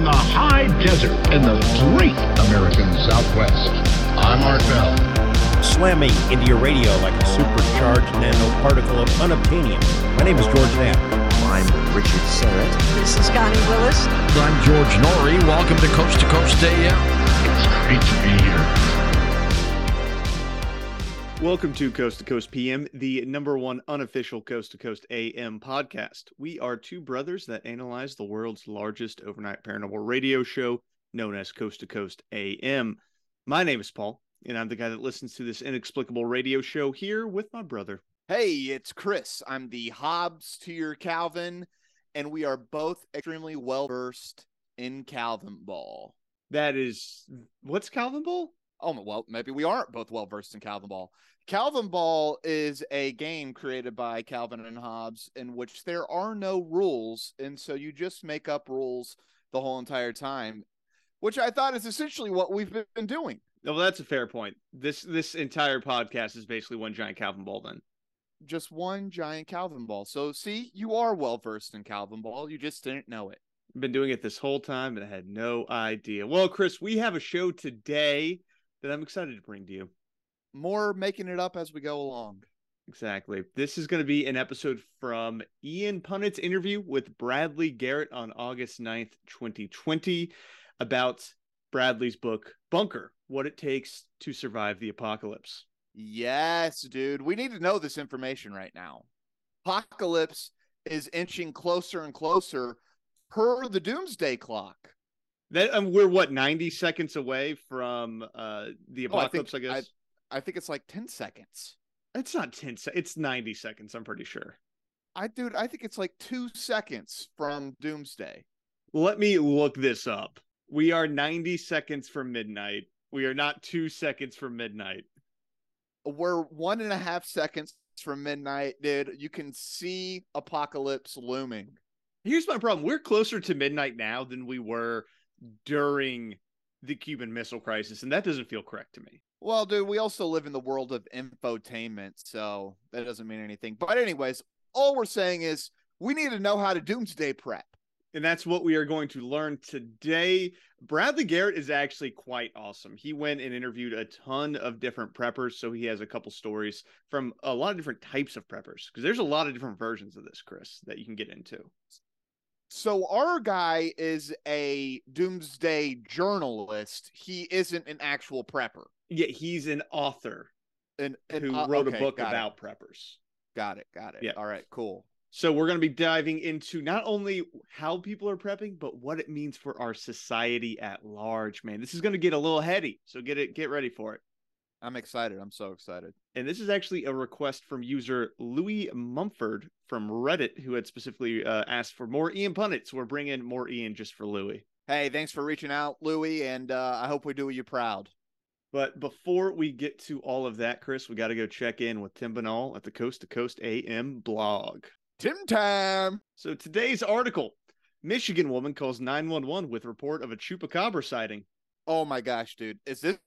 from the high desert in the great American Southwest. I'm Art Bell. Slamming into your radio like a supercharged nanoparticle of unobtainium. My name is George Knapp. I'm Richard Syrett. This is Connie Willis. I'm George Noory. Welcome to Coast to Coast AM. It's great to be here. Welcome to Coast to Coast PM, the number one unofficial Coast to Coast AM podcast. We are two brothers that analyze the world's largest overnight paranormal radio show known as Coast to Coast AM. My name is Paul, and I'm the guy that listens to this inexplicable radio show here with my brother. Hey, it's Chris. I'm the Hobbes to your Calvin, and we are both extremely well versed in Calvin Ball. That is, what's Calvin Ball? Oh, well, maybe we aren't both well versed in Calvin Ball. Calvin Ball is a game created by Calvin and Hobbes in which there are no rules. And so you just make up rules the whole entire time, which I thought is essentially what we've been doing. Well, that's a fair point. This this entire podcast is basically one giant Calvin Ball then. Just one giant Calvin Ball. So see, you are well versed in Calvin Ball. You just didn't know it. Been doing it this whole time and I had no idea. Well, Chris, we have a show today that I'm excited to bring to you. More making it up as we go along. Exactly. This is going to be an episode from Ian Punnett's interview with Bradley Garrett on August 9th, 2020, about Bradley's book, Bunker What It Takes to Survive the Apocalypse. Yes, dude. We need to know this information right now. Apocalypse is inching closer and closer per the doomsday clock. That um, we're what 90 seconds away from uh the apocalypse, oh, I, think, I guess. I, I, think it's like 10 seconds. It's not 10 se- it's 90 seconds, I'm pretty sure. I dude, I think it's like 2 seconds from doomsday. Let me look this up. We are 90 seconds from midnight. We are not 2 seconds from midnight. We're one and a half seconds from midnight, dude. You can see apocalypse looming. Here's my problem. We're closer to midnight now than we were during the Cuban Missile Crisis, and that doesn't feel correct to me. Well, dude, we also live in the world of infotainment, so that doesn't mean anything. But, anyways, all we're saying is we need to know how to doomsday prep. And that's what we are going to learn today. Bradley Garrett is actually quite awesome. He went and interviewed a ton of different preppers. So he has a couple stories from a lot of different types of preppers because there's a lot of different versions of this, Chris, that you can get into. So our guy is a doomsday journalist. He isn't an actual prepper. Yeah, he's an author and, who uh, wrote okay, a book about it. preppers. Got it. Got it. Yeah. All right. Cool. So we're going to be diving into not only how people are prepping, but what it means for our society at large. Man, this is going to get a little heady. So get it, get ready for it. I'm excited. I'm so excited. And this is actually a request from user Louis Mumford from Reddit, who had specifically uh, asked for more Ian Punnett. So we're bringing more Ian just for Louis. Hey, thanks for reaching out, Louis, and uh, I hope we do you proud. But before we get to all of that, Chris, we got to go check in with Tim Binnall at the Coast to Coast AM blog. Tim time. So today's article Michigan woman calls 911 with report of a chupacabra sighting. Oh my gosh, dude. Is this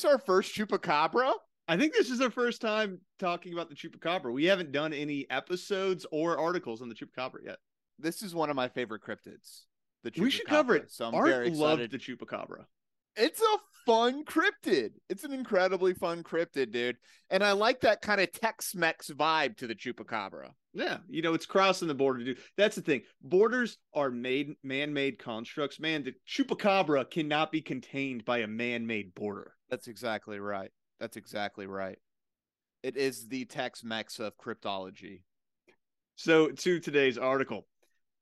this our first chupacabra? I think this is our first time talking about the chupacabra. We haven't done any episodes or articles on the chupacabra yet. This is one of my favorite cryptids. The we should cover it. So I'm Art very excited. loved the chupacabra. It's a fun cryptid. It's an incredibly fun cryptid, dude. And I like that kind of Tex-Mex vibe to the chupacabra. Yeah, you know, it's crossing the border, dude. That's the thing. Borders are made man-made constructs. Man, the chupacabra cannot be contained by a man-made border. That's exactly right. That's exactly right. It is the Tex-Mex of cryptology. So, to today's article,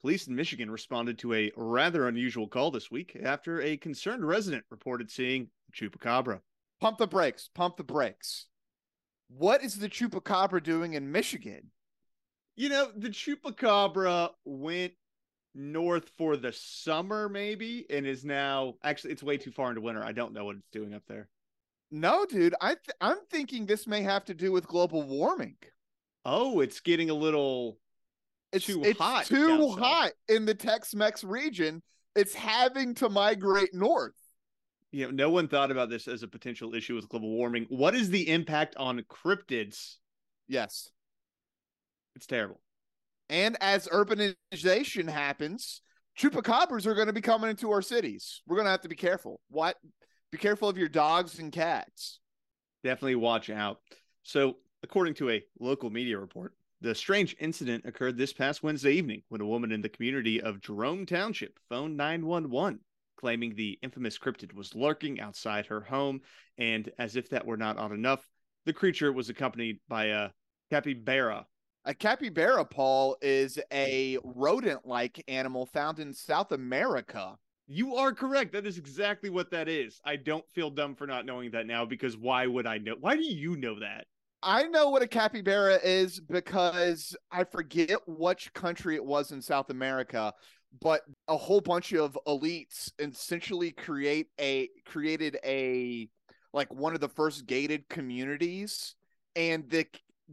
Police in Michigan responded to a rather unusual call this week after a concerned resident reported seeing chupacabra. Pump the brakes. Pump the brakes. What is the chupacabra doing in Michigan? You know, the chupacabra went north for the summer, maybe, and is now actually it's way too far into winter. I don't know what it's doing up there. No, dude, I th- I'm thinking this may have to do with global warming. Oh, it's getting a little it's too it's hot. Too hot in the Tex-Mex region. It's having to migrate north. You know, no one thought about this as a potential issue with global warming. What is the impact on cryptids? Yes. It's terrible. And as urbanization happens, chupacabras are going to be coming into our cities. We're going to have to be careful. What? Be careful of your dogs and cats. Definitely watch out. So, according to a local media report, the strange incident occurred this past Wednesday evening when a woman in the community of Jerome Township phoned 911 claiming the infamous cryptid was lurking outside her home. And as if that were not odd enough, the creature was accompanied by a capybara. A capybara, Paul, is a rodent like animal found in South America. You are correct. That is exactly what that is. I don't feel dumb for not knowing that now because why would I know? Why do you know that? I know what a capybara is because I forget which country it was in South America, but a whole bunch of elites essentially create a created a like one of the first gated communities and the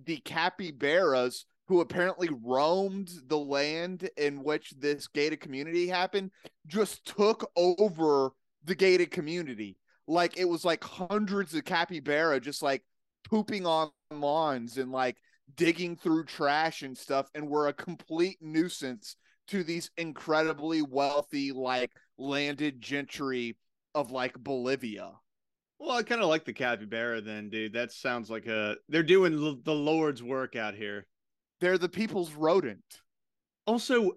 the capybaras who apparently roamed the land in which this gated community happened just took over the gated community like it was like hundreds of capybara just like pooping on lawns and like digging through trash and stuff and were a complete nuisance to these incredibly wealthy like landed gentry of like Bolivia. Well, I kind of like the capybara then, dude. That sounds like a they're doing l- the Lord's work out here. They're the people's rodent. Also,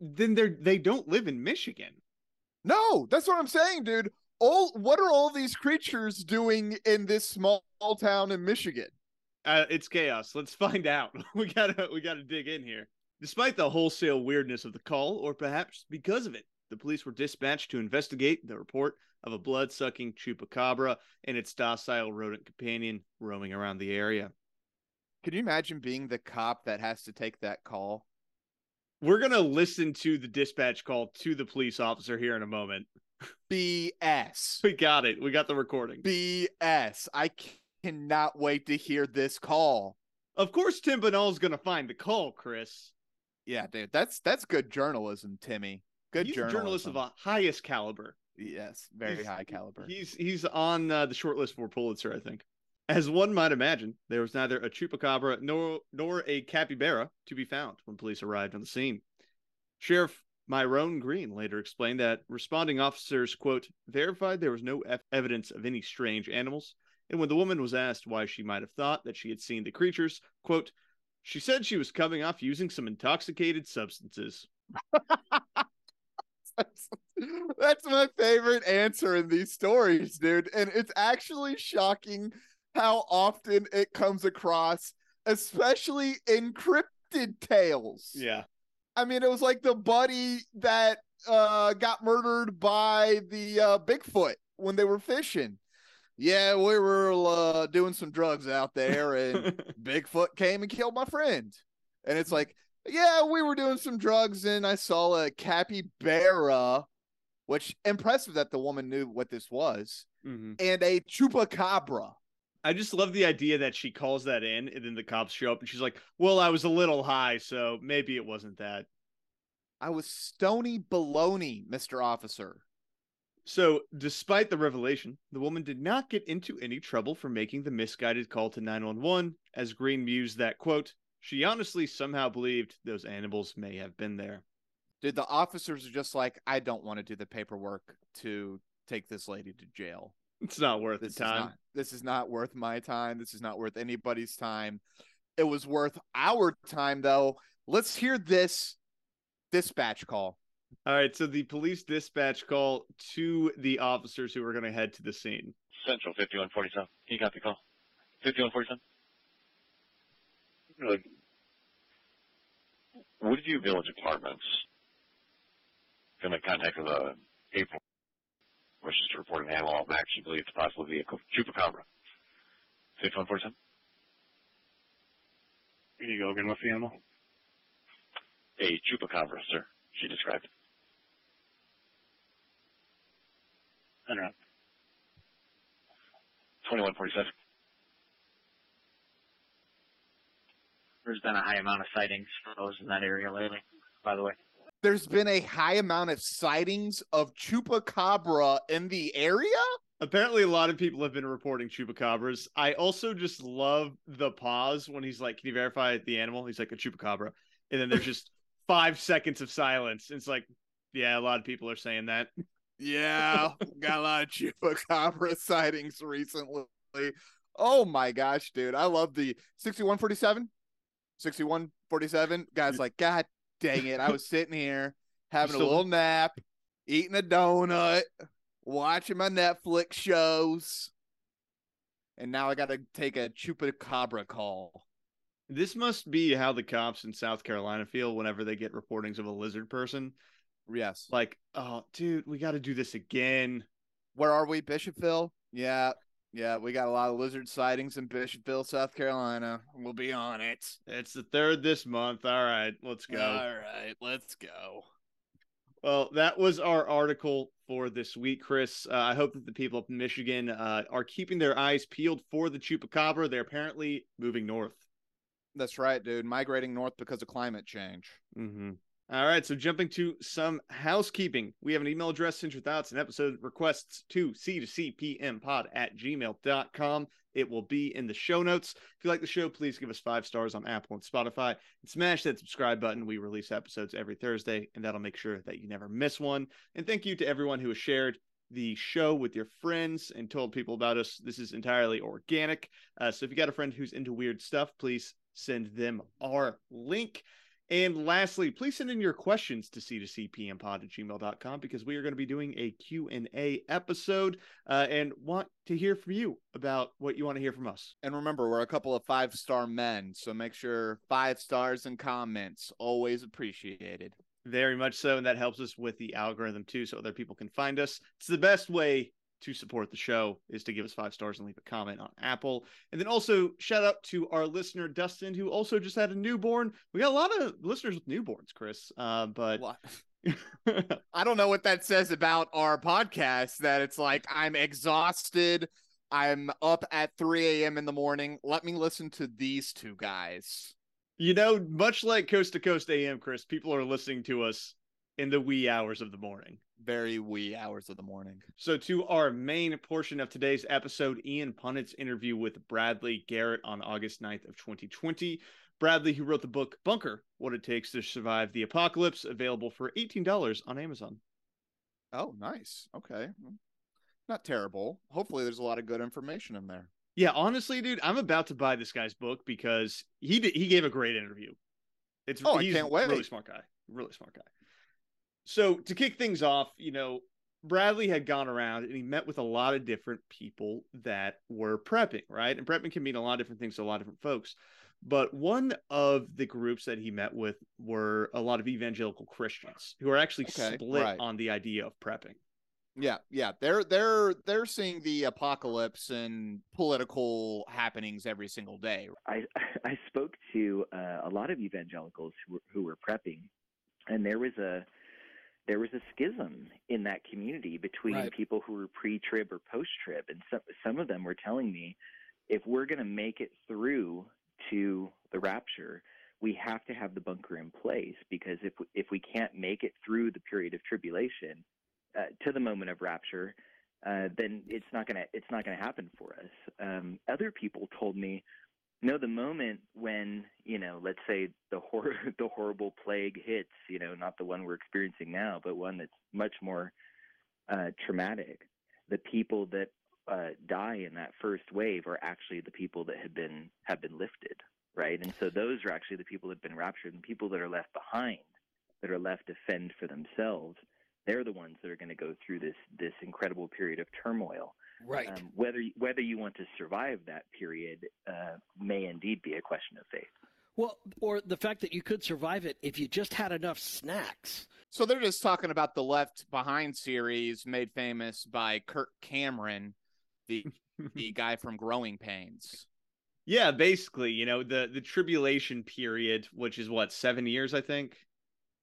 then they're they don't live in Michigan. No, that's what I'm saying, dude. All what are all these creatures doing in this small town in Michigan? Uh, it's chaos. Let's find out. we gotta we gotta dig in here. Despite the wholesale weirdness of the call, or perhaps because of it, the police were dispatched to investigate the report of a blood sucking chupacabra and its docile rodent companion roaming around the area. Can you imagine being the cop that has to take that call? We're going to listen to the dispatch call to the police officer here in a moment. BS. We got it. We got the recording. BS. I cannot wait to hear this call. Of course, Tim Binnall is going to find the call, Chris. Yeah, dude, that's that's good journalism, Timmy. Good he's journalism. a journalist of a highest caliber. Yes, very He's- high caliber. He's he's on uh, the short list for Pulitzer, I think. As one might imagine, there was neither a chupacabra nor nor a capybara to be found when police arrived on the scene. Sheriff Myron Greene later explained that responding officers, quote, verified there was no ev- evidence of any strange animals, and when the woman was asked why she might have thought that she had seen the creatures, quote, she said she was coming off using some intoxicated substances. That's my favorite answer in these stories, dude. And it's actually shocking how often it comes across, especially in cryptid tales. Yeah. I mean, it was like the buddy that uh, got murdered by the uh, Bigfoot when they were fishing. Yeah, we were uh, doing some drugs out there, and Bigfoot came and killed my friend. And it's like, yeah, we were doing some drugs, and I saw a capybara, which impressive that the woman knew what this was, Mhm. and a chupacabra. I just love the idea that she calls that in and then the cops show up and she's like, Well, I was a little high, so maybe it wasn't that. I was stony baloney, Mr. Officer. So, despite the revelation, the woman did not get into any trouble for making the misguided call to 911, as Greene mused that, quote, she honestly somehow believed those animals may have been there. Dude, the officers are just like, I don't want to do the paperwork to take this lady to jail. It's not worth This the is time. not this is not worth my time. This is not worth anybody's time. It was worth our time though. Let's hear this dispatch call. All right, so the police dispatch call to the officers who are going to head to the scene. Central 5147. You got the call. 5147. Like, Woodview Village Apartments. Been in contact with uh, April. Wishes to report an animal of actually believed to possibly be a chupacabra. 5147. Here you go again. What's the animal? A chupacabra, sir. She described. Under 2147. There's been a high amount of sightings for those in that area lately, by the way. There's been a high amount of sightings of chupacabra in the area. Apparently, a lot of people have been reporting chupacabras. I also just love the pause when he's like, "Can you verify the animal?" He's like, "A chupacabra," and then there's just five seconds of silence. And It's like, Yeah, a lot of people are saying that. Yeah, got a lot of chupacabra sightings recently. Oh my gosh, dude. I love the 6147. 6147. Guys like, God dang it. I was sitting here having a little nap, eating a donut, watching my Netflix shows. And now I got to take a chupacabra call. This must be how the cops in South Carolina feel whenever they get reportings of a lizard person. Yes. Like, oh, dude, we got to do this again. Where are we, Bishopville? Yeah. Yeah, we got a lot of lizard sightings in Bishopville, South Carolina. We'll be on it. It's the third this month. All right, let's go. All right, let's go. Well, that was our article for this week, Chris. Uh, I hope that the people up in Michigan uh, are keeping their eyes peeled for the chupacabra. They're apparently moving north. That's right, dude. Migrating north because of climate change. Mm-hmm. All right, so jumping to some housekeeping. We have an email address, send your thoughts and episode requests to c to cpmpod at gmail.com. It will be in the show notes. If you like the show, please give us five stars on Apple and Spotify and smash that subscribe button. We release episodes every Thursday, and that'll make sure that you never miss one. And thank you to everyone who has shared the show with your friends and told people about us. This is entirely organic. Uh, so if you got a friend who's into weird stuff, please send them our link. And lastly, please send in your questions to c to cpmpod at gmail.com because we are going to be doing a Q&A episode uh, and want to hear from you about what you want to hear from us. And remember, we're a couple of five star men, so make sure five stars and comments always appreciated. Very much so. And that helps us with the algorithm too, so other people can find us. It's the best way to support the show is to give us five stars and leave a comment on Apple. And then also shout out to our listener, Dustin, who also just had a newborn. We got a lot of listeners with newborns, Chris. Uh, but What? I don't know what that says about our podcast. That it's like I'm exhausted. I'm up at 3 a.m. in the morning. Let me listen to these two guys. You know, much like Coast to Coast AM, Chris, people are listening to us in the wee hours of the morning. Very wee hours of the morning. So, to our main portion of today's episode, Ian Punnett's interview with Bradley Garrett on August 9th of 2020. Bradley, who wrote the book Bunker, What It Takes to Survive the Apocalypse, available for $18 on Amazon. Oh, nice. Okay. Not terrible. Hopefully, there's a lot of good information in there. Yeah, honestly, dude, I'm about to buy this guy's book because he did, he gave a great interview. It's Oh, I can't wait. really smart guy, really smart guy. So to kick things off, you know, Bradley had gone around and he met with a lot of different people that were prepping, right? And prepping can mean a lot of different things to a lot of different folks. But one of the groups that he met with were a lot of evangelical Christians who are actually Okay, split right. on the idea of prepping. Yeah, yeah. They're they're they're seeing the apocalypse and political happenings every single day. I I spoke to uh, a lot of evangelicals who were, who were prepping, and there was a there was a schism in that community between Right. people who were pre-trib or post-trib, and some some of them were telling me, if we're going to make it through to the rapture, we have to have the bunker in place because if we, if we can't make it through the period of tribulation uh, to the moment of rapture, uh, then it's not gonna it's not gonna happen for us. Um, other people told me, no, the moment when you know, let's say the hor- the horrible plague hits, you know, not the one we're experiencing now, but one that's much more uh, traumatic. The people that uh, die in that first wave are actually the people that have been have been lifted, right? And so those are actually the people that have been raptured, and people that are left behind, that are left to fend for themselves. They're the ones that are going to go through this this incredible period of turmoil. Right. Um, whether whether you want to survive that period uh, may indeed be a question of faith. well, or the fact that you could survive it if you just had enough snacks. So they're just talking about the Left Behind series made famous by Kirk Cameron, the the guy from Growing Pains. Yeah, basically, you know, the the tribulation period, which is what, seven years, I think,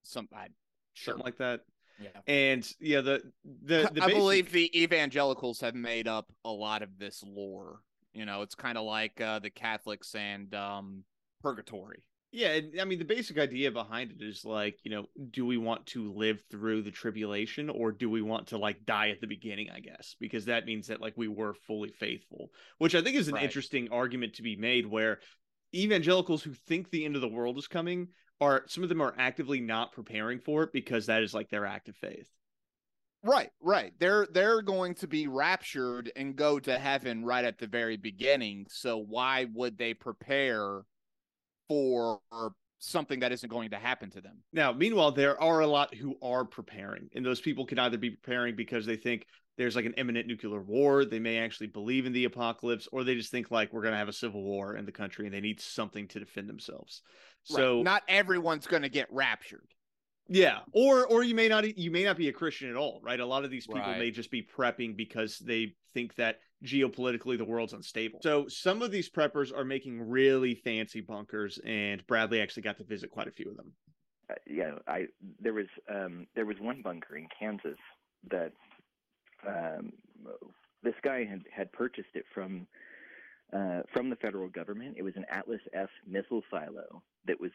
Some I, sure. something like that. Yeah. And yeah, the the, the I basic- believe the evangelicals have made up a lot of this lore. You know, it's kind of like uh, the Catholics and um, purgatory. Yeah, I mean the basic idea behind it is like, you know, do we want to live through the tribulation or do we want to like die at the beginning, I guess? Because that means that like we were fully faithful, which I think is an Right. interesting argument to be made where evangelicals who think the end of the world is coming are some of them are actively not preparing for it because that is like their act of faith. Right, right. They're they're going to be raptured and go to heaven right at the very beginning. So why would they prepare for something that isn't going to happen to them? Now, meanwhile, there are a lot who are preparing, and those people can either be preparing because they think there's like an imminent nuclear war, they may actually believe in the apocalypse, or they just think like we're going to have a civil war in the country and they need something to defend themselves. So not everyone's going to get raptured. Yeah, or or you may not you may not be a Christian at all, right? A lot of these people Right. may just be prepping because they think that geopolitically the world's unstable. So some of these preppers are making really fancy bunkers, and Bradley actually got to visit quite a few of them. uh, yeah, I there was um, there was one bunker in Kansas that um, this guy had, had purchased it from uh, from the federal government. It was an Atlas F missile silo that was,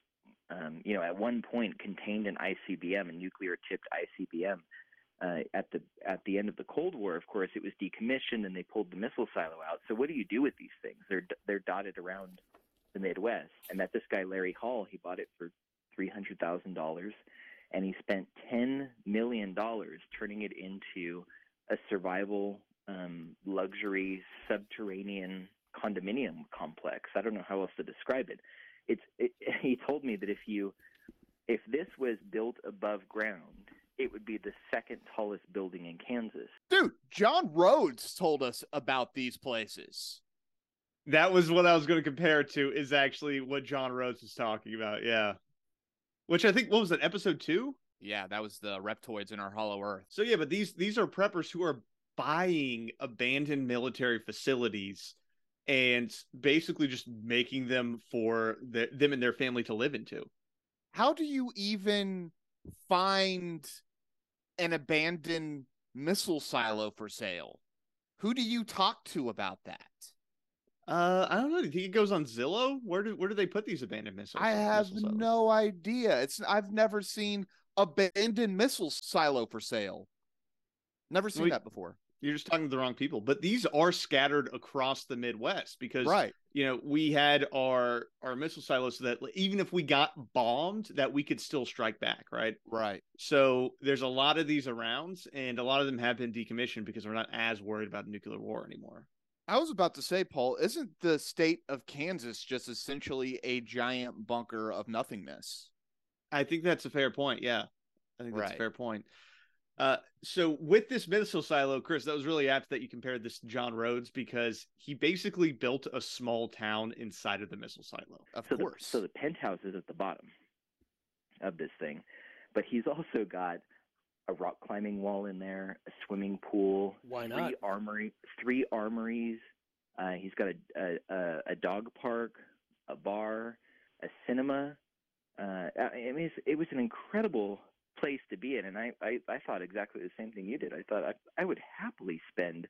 um, you know, at one point contained an ICBM, a nuclear tipped ICBM. Uh, at the at the end of the Cold War, of course, it was decommissioned and they pulled the missile silo out. So what do you do with these things? They're they're dotted around the Midwest. And that this guy Larry Hall, he bought it for three hundred thousand dollars, and he spent ten million dollars turning it into a survival um, luxury subterranean condominium complex. I don't know how else to describe it. It's it, he told me that if you if this was built above ground, it would be the second tallest building in Kansas. Dude, John Rhodes told us about these places. That was what I was going to compare it to. Is actually what John Rhodes was talking about. Yeah, which I think what was that episode two? Yeah, that was the reptoids in our Hollow Earth. So yeah, but these these are preppers who are buying abandoned military facilities and basically just making them for the, them and their family to live into. How do you even find an abandoned missile silo for sale? Who do you talk to about that? Uh, I don't know. Do you think it goes on Zillow? Where do where do they put these abandoned missiles? I have missile no idea. It's I've never seen abandoned missile silo for sale. Never seen We- that before. You're just talking to the wrong people. But these are scattered across the Midwest because Right. you know we had our our missile silos so that even if we got bombed, that we could still strike back, right? Right. So there's a lot of these around, and a lot of them have been decommissioned because we're not as worried about nuclear war anymore. I was about to say, Paul, isn't the state of Kansas just essentially a giant bunker of nothingness? I think that's a fair point. Yeah, I think that's a fair point. Uh, so with this missile silo, Chris, that was really apt that you compared this to John Rhodes because he basically built a small town inside of the missile silo. Of so course. The, so the penthouse is at the bottom of this thing, but he's also got a rock climbing wall in there, a swimming pool, Why not? three armory, three armories. Uh, he's got a, a a a dog park, a bar, a cinema. Uh, I I mean, it's, it was an incredible place to be in, and I, I I thought exactly the same thing you did. I thought I I would happily spend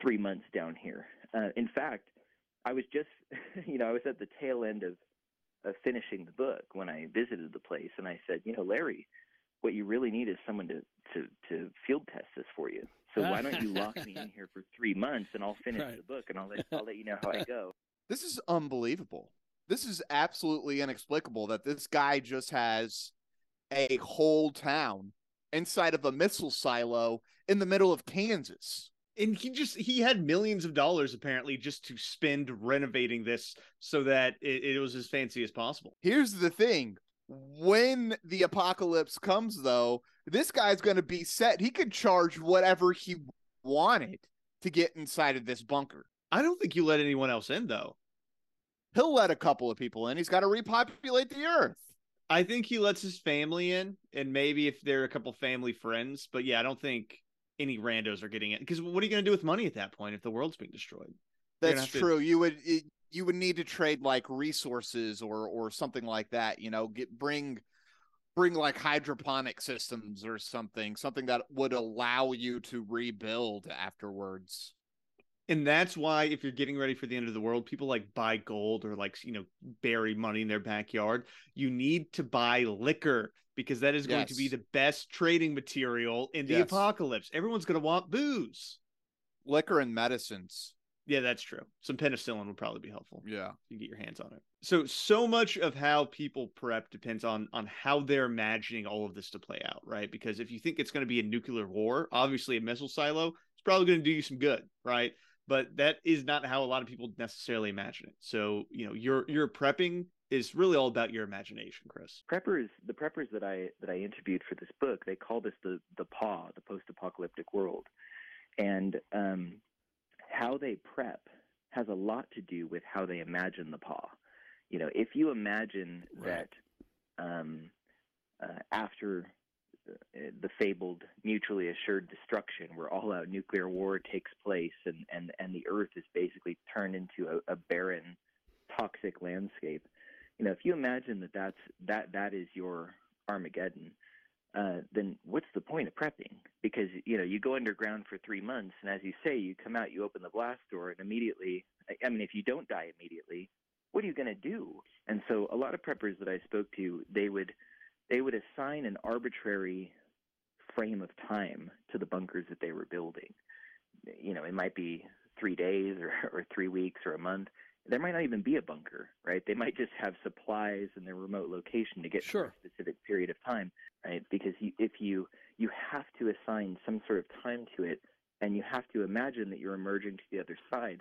three months down here. Uh, in fact, I was just you know I was at the tail end of of finishing the book when I visited the place, and I said, you know, Larry, what you really need is someone to to to field test this for you. So why don't you lock me in here for three months, and I'll finish Right. the book, and I'll let I'll let you know how I go. This is unbelievable. This is absolutely inexplicable that this guy just has a whole town inside of a missile silo in the middle of Kansas. and he just he had millions of dollars apparently just to spend renovating this so that it, it was as fancy as possible. Here's the thing when the apocalypse comes, though, this guy's going to be set. He could charge whatever he wanted to get inside of this bunker. I don't think you let anyone else in though. He'll let a couple of people in. He's got to repopulate the earth. I think he lets his family in, and maybe if they're a couple family friends. But yeah, I don't think any randos are getting it because what are you going to do with money at that point if the world's being destroyed? That's have to- true. You would it, you would need to trade like resources or or something like that. You know, get bring bring like hydroponic systems or something, something that would allow you to rebuild afterwards. And that's why if you're getting ready for the end of the world, people like buy gold or like you know bury money in their backyard. You need to buy liquor because that is going to be the best trading material in the Yes. apocalypse. Everyone's going to want booze. Liquor and medicines. Yeah, that's true. Some penicillin would probably be helpful. Yeah. You get your hands on it. so so much of how people prep depends on on how they're imagining all of this to play out right because if you think it's going to be a nuclear war obviously a missile silo is probably going to do you some good right but that is not how a lot of people necessarily imagine it. So you know your your prepping is really all about your imagination chris. Preppers the preppers that i that i interviewed for this book they call this the the paw the post-apocalyptic world. And um, how they prep has a lot to do with how they imagine the paw. You know, if you imagine right. that um, uh, after the fabled mutually assured destruction, where all-out nuclear war takes place, and and and the Earth is basically turned into a, a barren, toxic landscape, you know, if you imagine that that's that that is your Armageddon, uh, then what's the point of prepping? Because you know you go underground for three months, and as you say, you come out, you open the blast door, and immediately, I mean, if you don't die immediately, what are you going to do? And so a lot of preppers that I spoke to, they would they would assign an arbitrary frame of time to the bunkers that they were building. You know, it might be three days or, or three weeks or a month. There might not even be a bunker, right? They might just have supplies in their remote location to get sure. a specific period of time, right? Because you, if you you have to assign some sort of time to it, and you have to imagine that you're emerging to the other side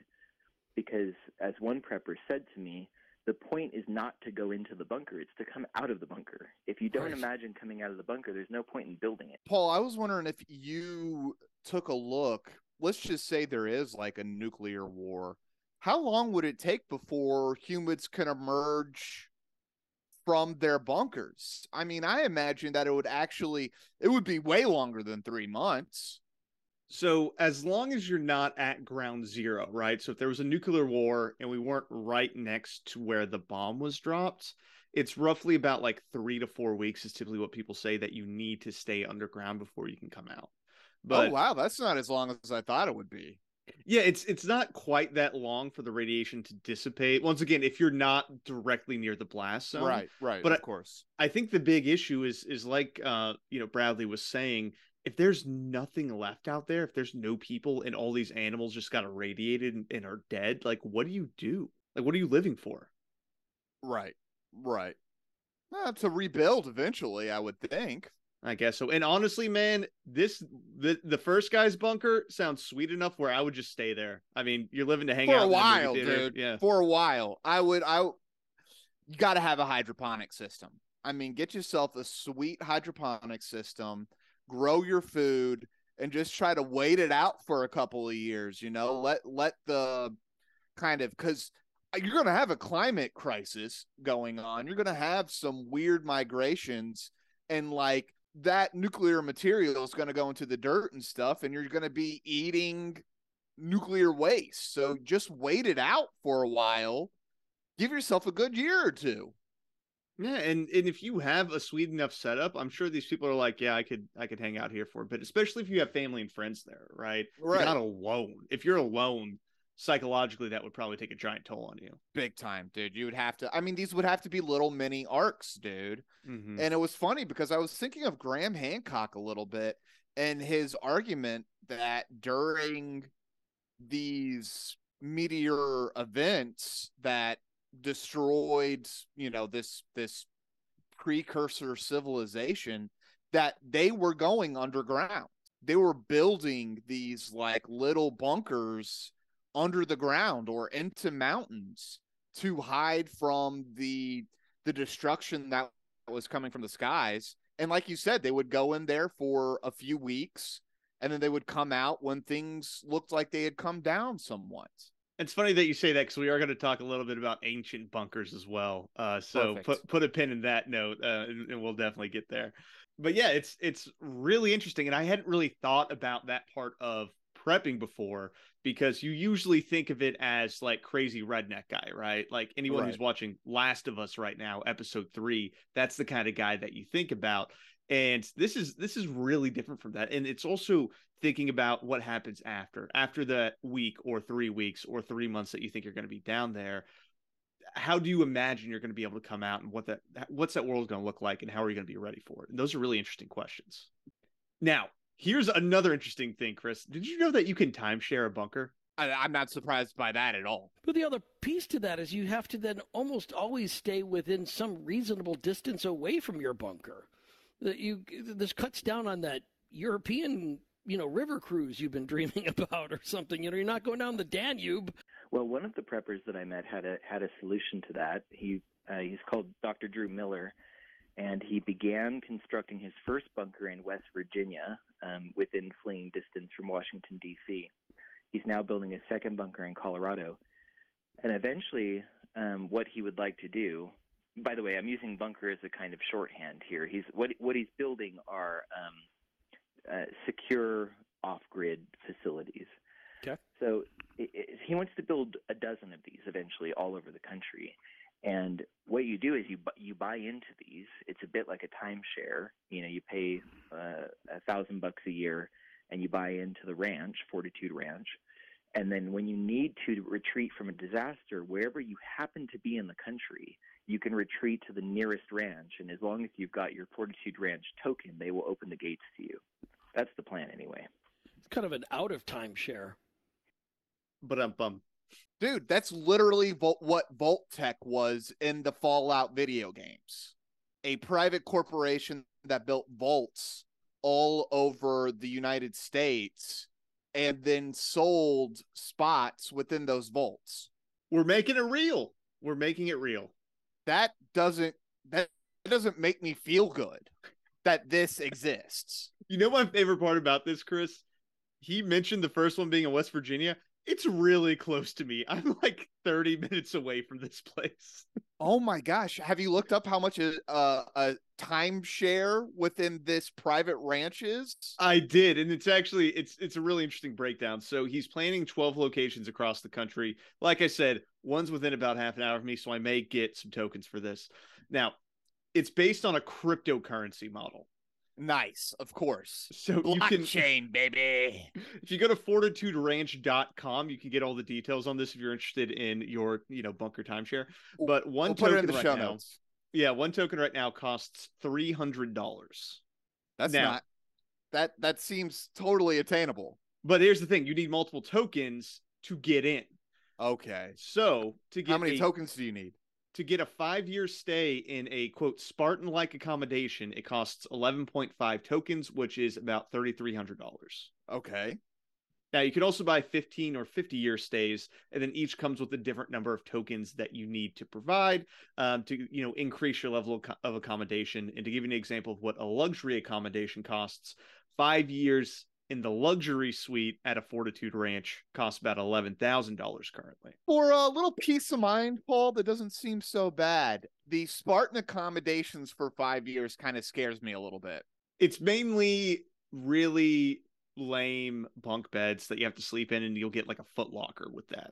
because as one prepper said to me, the point is not to go into the bunker, it's to come out of the bunker. If you don't right. imagine coming out of the bunker, there's no point in building it. Paul, I was wondering if you took a look, let's just say there is like a nuclear war. How long would it take before humans can emerge from their bunkers? I mean, I imagine that it would actually it would be way longer than 3 months. So as long as you're not at ground zero, right? So if there was a nuclear war and we weren't right next to where the bomb was dropped, it's roughly about like three to four weeks is typically what people say that you need to stay underground before you can come out. But, oh wow, that's not as long as I thought it would be. Yeah, it's it's not quite that long for the radiation to dissipate. Once again, if you're not directly near the blast zone, right, right, but of I, course. I think the big issue is is like uh you know Bradley was saying, if there's nothing left out there, if there's no people and all these animals just got irradiated and, and are dead, like what do you do? Like what are you living for? Right. Right. To rebuild eventually, I would think. I guess so. And honestly, man, this the the first guy's bunker sounds sweet enough where I would just stay there. I mean, you're living to hang for out for a while, dude. Yeah, for a while. I would. I you got to have a hydroponic system. I mean, get yourself a sweet hydroponic system grow your food and just try to wait it out for a couple of years you know? Uh-huh. Let let the kind of because you're going to have a climate crisis going on. You're going to have some weird migrations and like that nuclear material is going to go into the dirt and stuff and you're going to be eating nuclear waste. So just wait it out for a while. Give yourself a good year or two yeah, and and if you have a sweet enough setup, I'm sure these people are like, yeah, I could I could hang out here for a bit, especially if you have family and friends there, right? Right. You're not alone. If you're alone, psychologically, that would probably take a giant toll on you. Big time, dude. You would have to. I mean, these would have to be little mini arks, dude. Mm-hmm. And it was funny because I was thinking of Graham Hancock a little bit and his argument that during these meteor events that destroyed you know this this precursor civilization that they were going underground. They were building these like little bunkers under the ground or into mountains to hide from the the destruction that was coming from the skies. And like you said they would go in there for a few weeks and then they would come out when things looked like they had come down somewhat it's funny that you say that because we are going to talk a little bit about ancient bunkers as well. Uh, so Perfect. put put a pin in that note, uh, and, and, we'll definitely get there. But yeah, it's it's really interesting, and I hadn't really thought about that part of prepping before because you usually think of it as like crazy redneck guy, right? Like anyone right. who's watching Last of Us right now, episode three, that's the kind of guy that you think about and this is this is really different from that. And it's also thinking about what happens after after the week or three weeks or three months that you think you're going to be down there. How do you imagine you're going to be able to come out and what that what's that world going to look like and how are you going to be ready for it? And those are really interesting questions. Now here's another interesting thing chris. Did you know that you can timeshare a bunker? I'm not surprised by that at all. But the other piece to that is you have to then almost always stay within some reasonable distance away from your bunker. That you this cuts down on that European you know river cruise you've been dreaming about or something. You know, you're not going down the Danube. Well, one of the preppers that I met had a had a solution to that. He uh, he's called Dr. Drew Miller, and he began constructing his first bunker in West Virginia, um, within fleeing distance from Washington D.C. He's now building a second bunker in Colorado, and eventually, um, what he would like to do. By the way, I'm using bunker as a kind of shorthand here. He's what what he's building are um, uh, secure off-grid facilities. Okay. So it, it, he wants to build a dozen of these eventually all over the country. And what you do is you you buy into these. It's a bit like a timeshare. You know, you pay uh, a thousand bucks a year, and you buy into the ranch, Fortitude Ranch. And then when you need to retreat from a disaster, wherever you happen to be in the country, you can retreat to the nearest ranch. And as long as you've got your Fortitude Ranch token, they will open the gates to you. That's the plan, anyway. It's kind of an out of timeshare. But I'm bummed. Dude, that's literally Vol- what Vault-Tec was in the Fallout video games. A private corporation that built vaults all over the United States and then sold spots within those vaults. We're making it real. We're making it real. That doesn't that doesn't make me feel good that this exists. You know my favorite part about this, Chris? He mentioned the first one being in West Virginia. It's really close to me. I'm like 30 minutes away from this place. Oh my gosh. Have you looked up how much a, uh, a timeshare within this private ranch is? I did, and it's actually it's it's a really interesting breakdown. So he's planning 12 locations across the country. Like I said, one's within about half an hour of me, so I may get some tokens for this. Now, it's based on a cryptocurrency model. Nice, of course. So you can Blockchain, baby. if you go to fortituderanch.com, you can get all the details on this if you're interested in your, you know, bunker timeshare. But one We'll token it in the right now, notes. yeah, one token right now costs three hundred dollars. That's Now- not that that seems totally attainable. But here's the thing: you need multiple tokens to get in. Okay. So to get How many a- tokens do you need? to get a five year stay in a quote Spartan like accommodation, it costs eleven point five tokens, which is about thirty three hundred dollars. Okay. Now you can also buy 15 or 50 year stays, and then each comes with a different number of tokens that you need to provide um, to you know increase your level of, of accommodation. And to give you an example of what a luxury accommodation costs, five years in the luxury suite at a Fortitude Ranch costs about eleven thousand dollars currently. For a little peace of mind, Paul, that doesn't seem so bad. The Spartan accommodations for five years kind of scares me a little bit. It's mainly really lame bunk beds that you have to sleep in, and you'll get like a foot locker with that.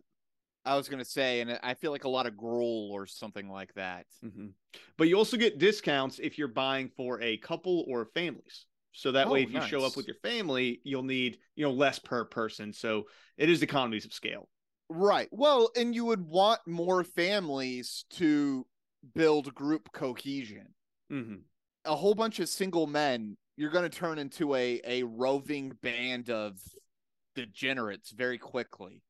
I was gonna say, and I feel like a lot of gruel or something like that. Mhm. But you also get discounts if you're buying for a couple or families. So that way, Oh, if you show up with your family, you'll need you know less per person. So it is economies of scale. Right. Well, and you would want more families to build group cohesion. Mm-hmm. A whole bunch of single men, you're going to turn into a a roving band of degenerates very quickly.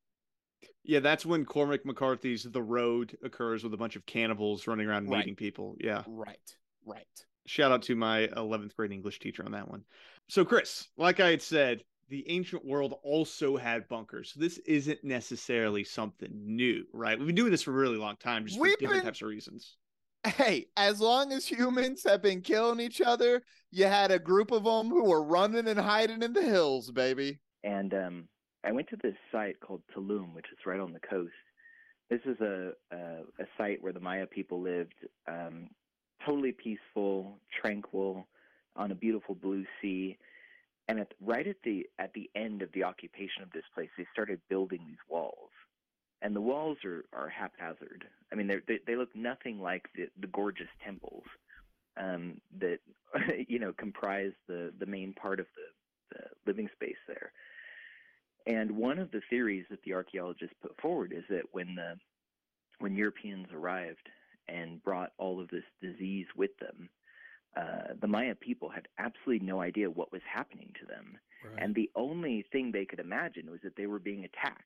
Yeah, that's when Cormac McCarthy's The Road occurs with a bunch of cannibals running around Right. eating people. Yeah. Right. Right. Shout out to my 11th grade English teacher on that one. So, Chris, like I had said, the ancient world also had bunkers. So this isn't necessarily something new, right? We've been doing this for a really long time, just We've for different been- types of reasons. Hey, as long as humans have been killing each other, you had a group of them who were running and hiding in the hills, baby. And um, I went to this site called Tulum, which is right on the coast. This is a a, a site where the Maya people lived, um, totally peaceful, tranquil, on a beautiful blue sea. And at right at the at the end of the occupation of this place, they started building these walls, and the walls are are haphazard. I mean, they they look nothing like the the gorgeous temples um, that you know comprise the the main part of the, the living space there. And one of the theories that the archaeologists put forward is that when the when Europeans arrived and brought all of this disease with them, uh, the Maya people had absolutely no idea what was happening to them, Right. and the only thing they could imagine was that they were being attacked.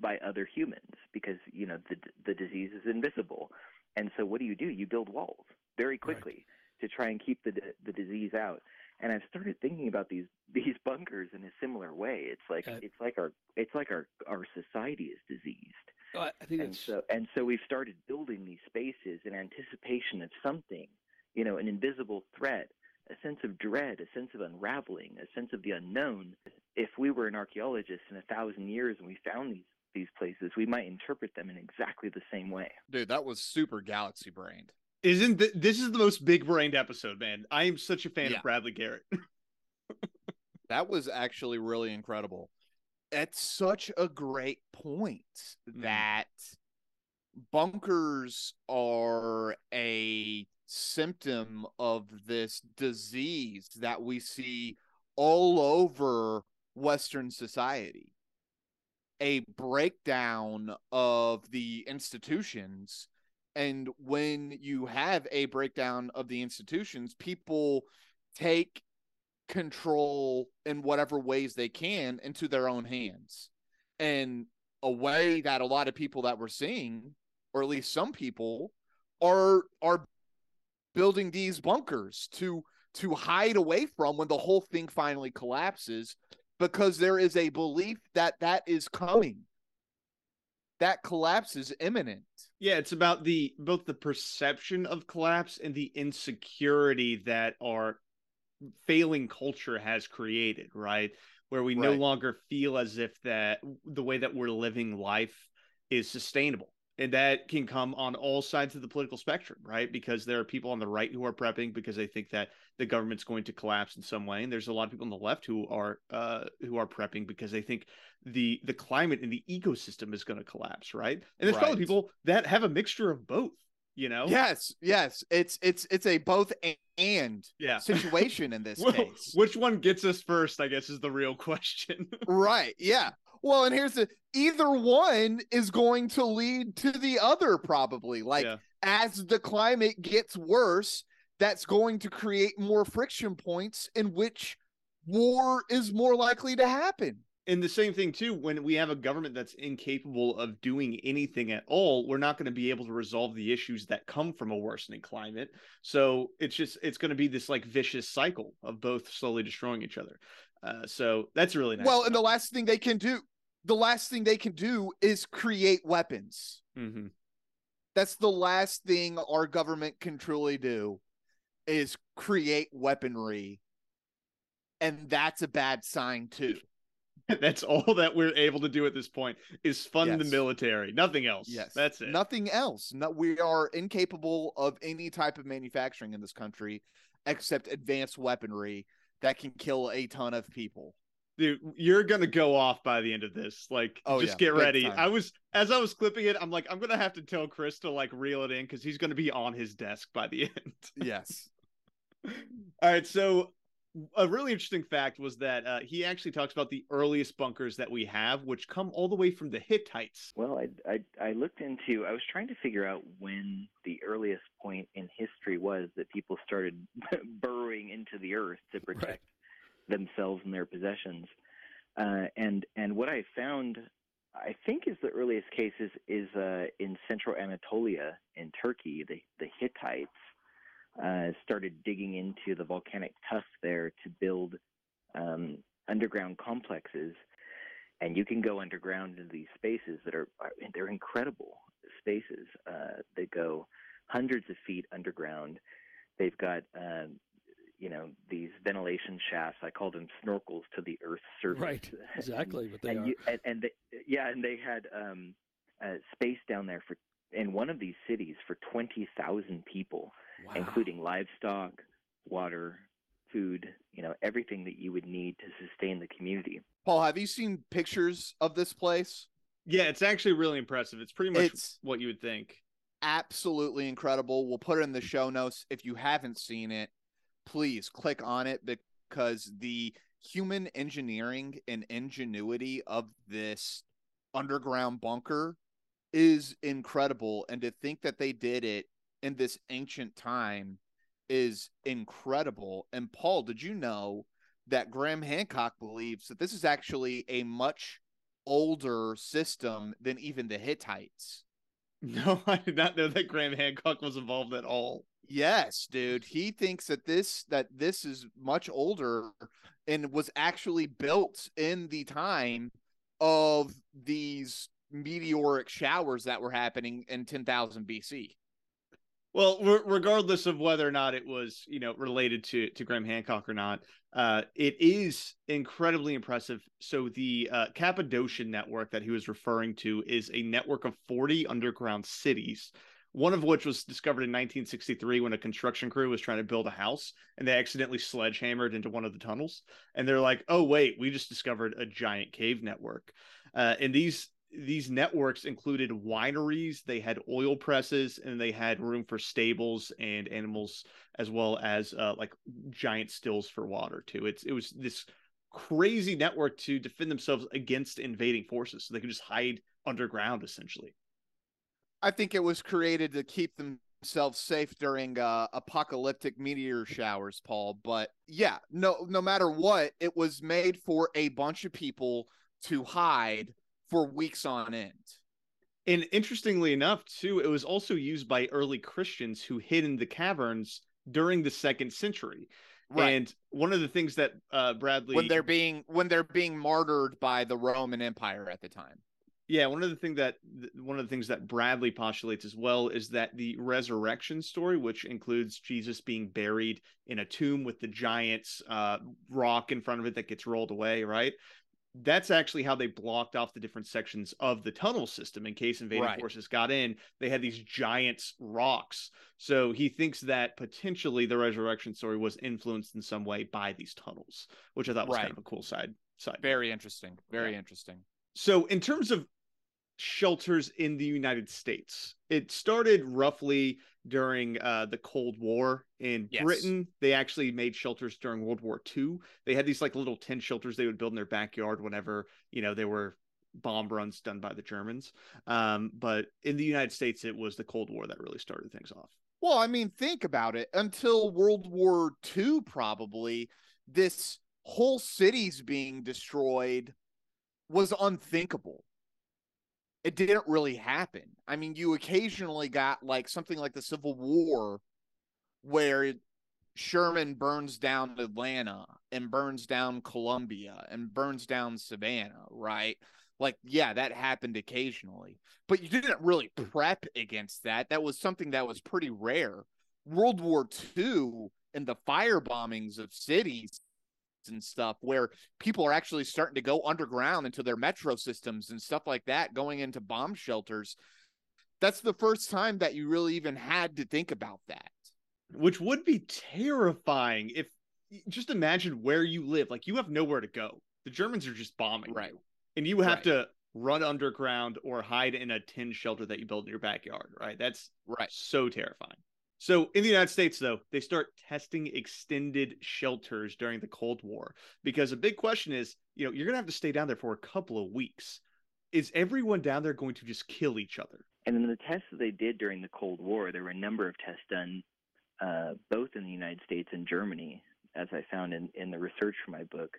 by other humans because you know the the disease is invisible. And so what do you do? You build walls very quickly right. to try and keep the the disease out. And I've started thinking about these these bunkers in a similar way. It's like uh, it's like our it's like our our society is diseased. I think and so and so we've started building these spaces in anticipation of something, you know, an invisible threat, a sense of dread, a sense of unraveling, a sense of the unknown. If we were an archaeologist in a thousand years and we found these these places, we might interpret them in exactly the same way. Dude, that was super galaxy brained. Isn't th- this is the most big brained episode, man? I am such a fan yeah. of Bradley Garrett. that was actually really incredible. It's such a great point mm. that bunkers are a symptom of this disease that we see all over Western society a breakdown of the institutions. And when you have a breakdown of the institutions, people take control in whatever ways they can into their own hands. And a way that a lot of people that we're seeing, or at least some people, are are building these bunkers to to hide away from when the whole thing finally collapses because there is a belief that that is coming. That collapse is imminent. Yeah, it's about the both the perception of collapse and the insecurity that our failing culture has created, right? Where we right. no longer feel as if that the way that we're living life is sustainable and that can come on all sides of the political spectrum, right? Because there are people on the right who are prepping because they think that the government's going to collapse in some way, and there's a lot of people on the left who are uh, who are prepping because they think the the climate and the ecosystem is going to collapse, right? And there's right. probably people that have a mixture of both. You know? Yes, yes. It's it's it's a both and yeah. situation in this well, case. Which one gets us first? I guess is the real question. right. Yeah. Well, and here's the either one is going to lead to the other, probably. Like yeah. as the climate gets worse, that's going to create more friction points in which war is more likely to happen. And the same thing too, when we have a government that's incapable of doing anything at all, we're not going to be able to resolve the issues that come from a worsening climate. So it's just it's going to be this like vicious cycle of both slowly destroying each other. Uh, so that's really nice. Well, and the last thing they can do, the last thing they can do is create weapons. Mm-hmm. That's the last thing our government can truly do is create weaponry. And that's a bad sign too. That's all that we're able to do at this point is fund yes. the military. Nothing else. Yes. That's it. Nothing else. No, we are incapable of any type of manufacturing in this country except advanced weaponry that can kill a ton of people dude, you're gonna go off by the end of this. Like, oh, just yeah, get ready. Time. I was as I was clipping it, I'm like, I'm gonna have to tell Chris to like reel it in because he's gonna be on his desk by the end. yes. All right. So a really interesting fact was that uh, he actually talks about the earliest bunkers that we have, which come all the way from the Hittites. Well, I, I, I looked into. I was trying to figure out when the earliest point in history was that people started burrowing into the earth to protect right themselves and their possessions. Uh, and and what I found, I think, is the earliest cases is uh, in central Anatolia in Turkey. The the Hittites uh, started digging into the volcanic tuff there to build um, underground complexes, and you can go underground into these spaces that are, are they're incredible spaces. Uh, they go hundreds of feet underground. They've got uh, you know these ventilation shafts. I call them snorkels to the Earth's surface. Right, exactly what they and are. You, and, and they, yeah, and they had um, uh, space down there for in one of these cities for twenty thousand people, wow. including livestock, water, food. You know everything that you would need to sustain the community. Paul, have you seen pictures of this place? Yeah, it's actually really impressive. It's pretty much it's what you would think. Absolutely incredible. We'll put it in the show notes if you haven't seen it please click on it because the human engineering and ingenuity of this underground bunker is incredible and to think that they did it in this ancient time is incredible and paul did you know that graham hancock believes that this is actually a much older system than even the Hittites. No, I did not know that Graham Hancock was involved at all. Yes, dude. He thinks that this that this is much older and was actually built in the time of these meteoric showers that were happening in 10,000 BC. Well, re- regardless of whether or not it was, you know, related to to Graham Hancock or not, uh, it is incredibly impressive. So the uh, Cappadocian network that he was referring to is a network of 40 underground cities, one of which was discovered in 1963 when a construction crew was trying to build a house and they accidentally sledgehammered into one of the tunnels. And they're like, "Oh wait, we just discovered a giant cave network." Uh, and these these networks included wineries, they had oil presses, and they had room for stables and animals, as well as uh, like giant stills for water too. It's it was this crazy network to defend themselves against invading forces, so they could just hide underground essentially. I think it was created to keep themselves safe during uh, apocalyptic meteor showers, Paul. But yeah, no, no matter what, it was made for a bunch of people to hide for weeks on end. And interestingly enough, too, it was also used by early Christians who hid in the caverns during the second century. Right. And one of the things that uh, Bradley when they're being when they're being martyred by the Roman Empire at the time. Yeah, one of the thing that one of the things that Bradley postulates as well is that the resurrection story, which includes Jesus being buried in a tomb with the giant's uh, rock in front of it that gets rolled away, right? That's actually how they blocked off the different sections of the tunnel system in case invading right. forces got in. They had these giant rocks. So he thinks that potentially the resurrection story was influenced in some way by these tunnels, which I thought was right. kind of a cool side side. Very interesting. Very yeah. interesting. So in terms of shelters in the United States. It started roughly during uh, the Cold War in yes. Britain. They actually made shelters during World War II. They had these like little tent shelters they would build in their backyard whenever you know there were bomb runs done by the Germans. Um, but in the United States, it was the Cold War that really started things off. Well, I mean, think about it. Until World War II, probably this whole city's being destroyed was unthinkable it didn't really happen. I mean, you occasionally got like something like the Civil War where Sherman burns down Atlanta and burns down Columbia and burns down Savannah, right? Like, yeah, that happened occasionally, but you didn't really prep against that. That was something that was pretty rare. World War II and the fire bombings of cities and stuff where people are actually starting to go underground into their metro systems and stuff like that, going into bomb shelters. That's the first time that you really even had to think about that. Which would be terrifying if just imagine where you live. Like you have nowhere to go. The Germans are just bombing. Right. And you have right. to run underground or hide in a tin shelter that you build in your backyard, right? That's right. So terrifying. So in the United States, though, they start testing extended shelters during the Cold War because a big question is, you know, you're going to have to stay down there for a couple of weeks. Is everyone down there going to just kill each other? And in the tests that they did during the Cold War, there were a number of tests done uh, both in the United States and Germany, as I found in, in the research for my book.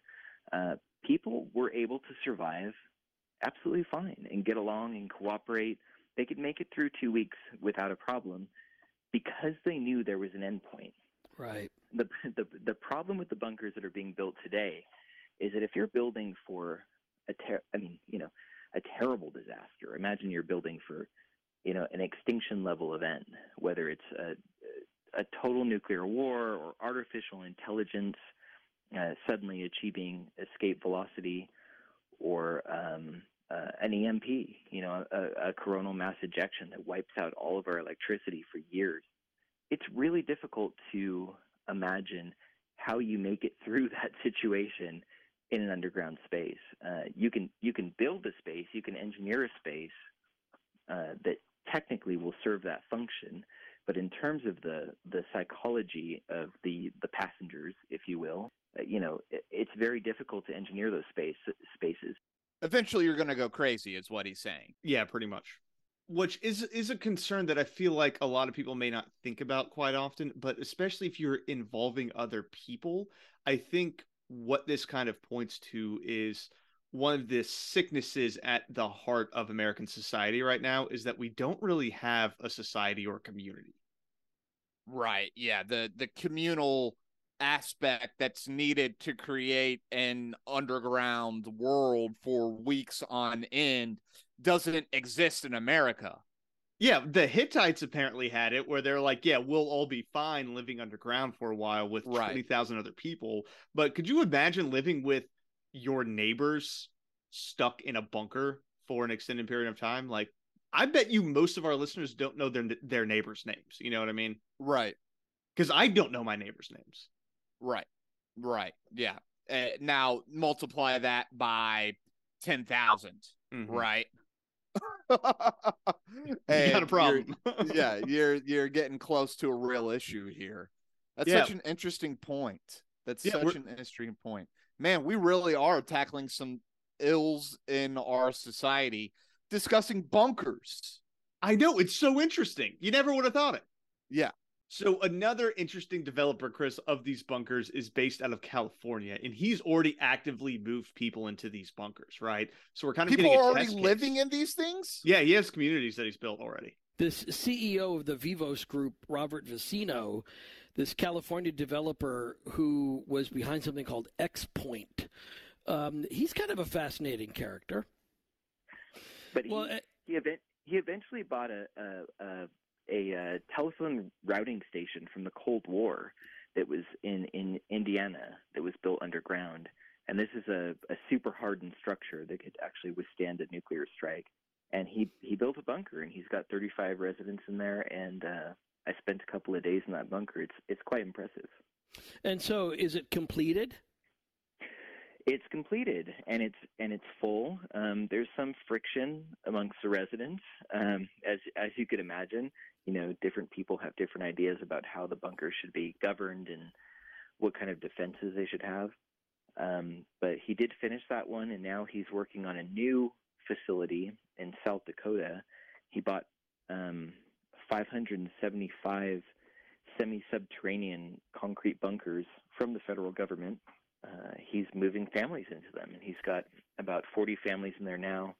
Uh, people were able to survive absolutely fine and get along and cooperate. They could make it through two weeks without a problem because they knew there was an endpoint. Right. The, the the problem with the bunkers that are being built today is that if you're building for a ter- I mean, you know, a terrible disaster. Imagine you're building for, you know, an extinction level event, whether it's a a total nuclear war or artificial intelligence uh, suddenly achieving escape velocity, or um, uh, an EMP, you know, a, a coronal mass ejection that wipes out all of our electricity for years. It's really difficult to imagine how you make it through that situation in an underground space. Uh, you can you can build a space, you can engineer a space uh, that technically will serve that function, but in terms of the the psychology of the the passengers, if you will, uh, you know, it, it's very difficult to engineer those space spaces eventually you're going to go crazy is what he's saying yeah pretty much which is is a concern that i feel like a lot of people may not think about quite often but especially if you're involving other people i think what this kind of points to is one of the sicknesses at the heart of American society right now is that we don't really have a society or community. Right. Yeah. The the communal aspect that's needed to create an underground world for weeks on end doesn't exist in America. Yeah, the Hittites apparently had it where they're like, yeah, we'll all be fine living underground for a while with Right. 20,000 other people. But could you imagine living with your neighbors stuck in a bunker for an extended period of time? Like, I bet you most of our listeners don't know their their neighbors' names. You know what I mean? Right. Because I don't know my neighbors' names. Right. Right. Yeah. Uh, now multiply that by 10,000, Mhm. right? You got a And you're- problem. yeah, you're you're getting close to a real issue here. That's Yeah. such an interesting point. That's Yeah, such an interesting point. Man, we really are tackling some ills in our society discussing bunkers. I know it's so interesting. You never would have thought it. Yeah. So another interesting developer, Chris, of these bunkers is based out of California, and he's already actively moved people into these bunkers, right? So we're kind of People getting a are already test case. living in these things? Yeah, he has communities that he's built already. This CEO of the Vivos Group, Robert Vicino, this California developer who was behind something called X Point. Um, he's kind of a fascinating character. But he, eh, he, event, he eventually bought a a, a a uh, telephone routing station from the Cold War that was in in Indiana that was built underground, and this is a, a super hardened structure that could actually withstand a nuclear strike. And he he built a bunker, and he's got 35 residents in there. And uh, I spent a couple of days in that bunker. It's it's quite impressive. And so, is it completed? It's completed and it's and it's full. Um, there's some friction amongst the residents, um, as as you could imagine. You know, different people have different ideas about how the bunker should be governed and what kind of defenses they should have. Um, but he did finish that one, and now he's working on a new facility in South Dakota. He bought um, 575 semi-subterranean concrete bunkers from the federal government uh, he's moving families into them, and he's got about 40 families in there now.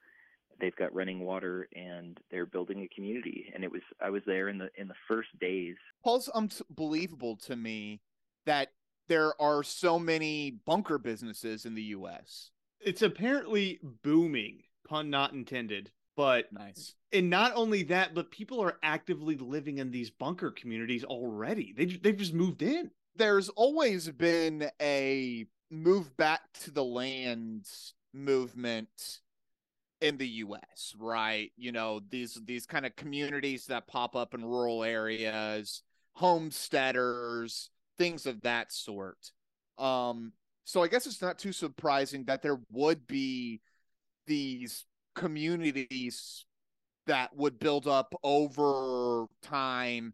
They've got running water, and they're building a community. And it was I was there in the in the first days. Paul's unbelievable to me that there are so many bunker businesses in the U.S. It's apparently booming, pun not intended. But Nice. and not only that, but people are actively living in these bunker communities already. They they've just moved in. There's always been a move back to the land movement in the US, right? You know, these these kind of communities that pop up in rural areas, homesteaders, things of that sort. Um so I guess it's not too surprising that there would be these communities that would build up over time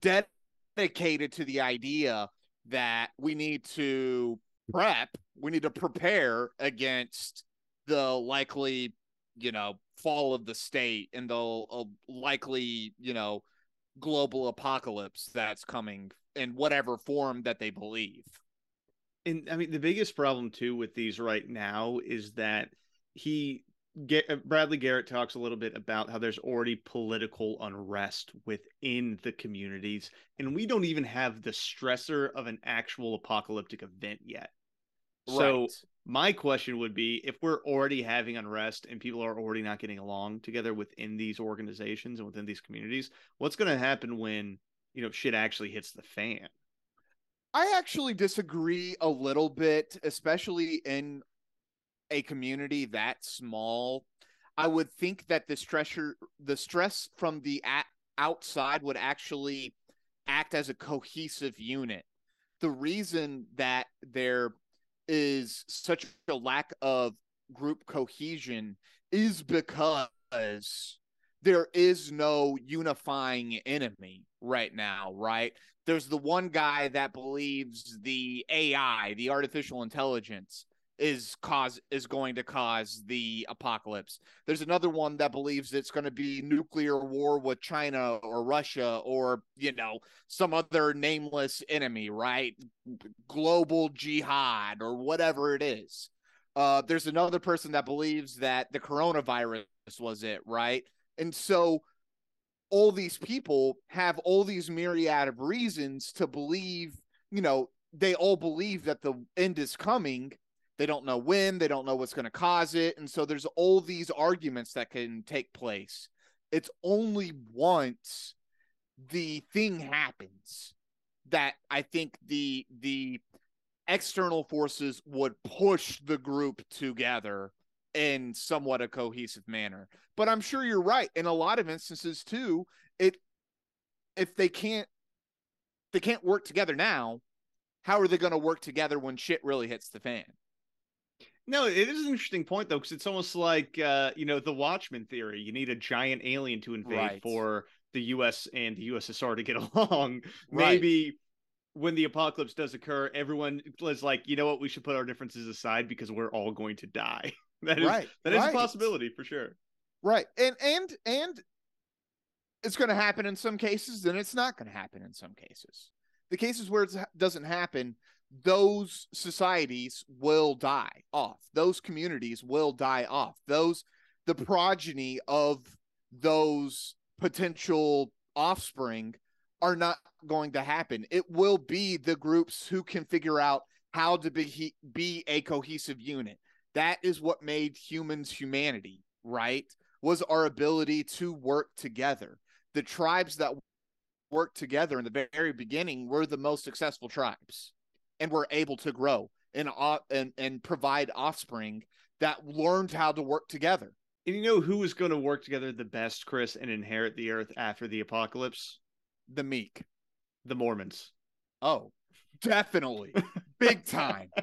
dedicated to the idea that we need to prep, we need to prepare against the likely, you know, fall of the state and the uh, likely, you know, global apocalypse that's coming in whatever form that they believe. And I mean, the biggest problem too with these right now is that he Ga- uh, Bradley Garrett talks a little bit about how there's already political unrest within the communities, and we don't even have the stressor of an actual apocalyptic event yet. So Right. My question would be if we're already having unrest and people are already not getting along together within these organizations and within these communities, what's going to happen when, you know, shit actually hits the fan? I actually disagree a little bit, especially in a community that small. I would think that the stressor, the stress from the outside would actually act as a cohesive unit. The reason that there is such a lack of group cohesion is because there is no unifying enemy right now, right? There's the one guy that believes the AI, the artificial intelligence, is cause is going to cause the apocalypse. There's another one that believes it's going to be nuclear war with China or Russia or you know some other nameless enemy, right? Global jihad or whatever it is. Uh, there's another person that believes that the coronavirus was it, right? And so all these people have all these myriad of reasons to believe, you know, they all believe that the end is coming. They don't know when, they don't know what's going to cause it. And so there's all these arguments that can take place. It's only once the thing happens that I think the the external forces would push the group together in somewhat a cohesive manner. But I'm sure you're right. In a lot of instances too, it if they can't they can't work together now, how are they going to work together when shit really hits the fan? No, it is an interesting point though, because it's almost like uh, you know the Watchmen theory. You need a giant alien to invade Right. for the U.S. and the USSR to get along. Right. Maybe when the apocalypse does occur, everyone is like, you know what, we should put our differences aside because we're all going to die. that is Right, that is right. a possibility for sure. Right. And and and it's going to happen in some cases and it's not going to happen in some cases. The cases where it doesn't happen, those societies will die off. Those communities will die off. Those the hmm. progeny of those potential offspring are not going to happen. It will be the groups who can figure out how to be be a cohesive unit. That is what made humans humanity, right? Was our ability to work together. The tribes that worked together in the very beginning were the most successful tribes and were able to grow and uh, and and provide offspring that learned how to work together. And you know who is going to work together the best, Chris, and inherit the earth after the apocalypse? The meek. The Mormons. Oh, definitely. Big time.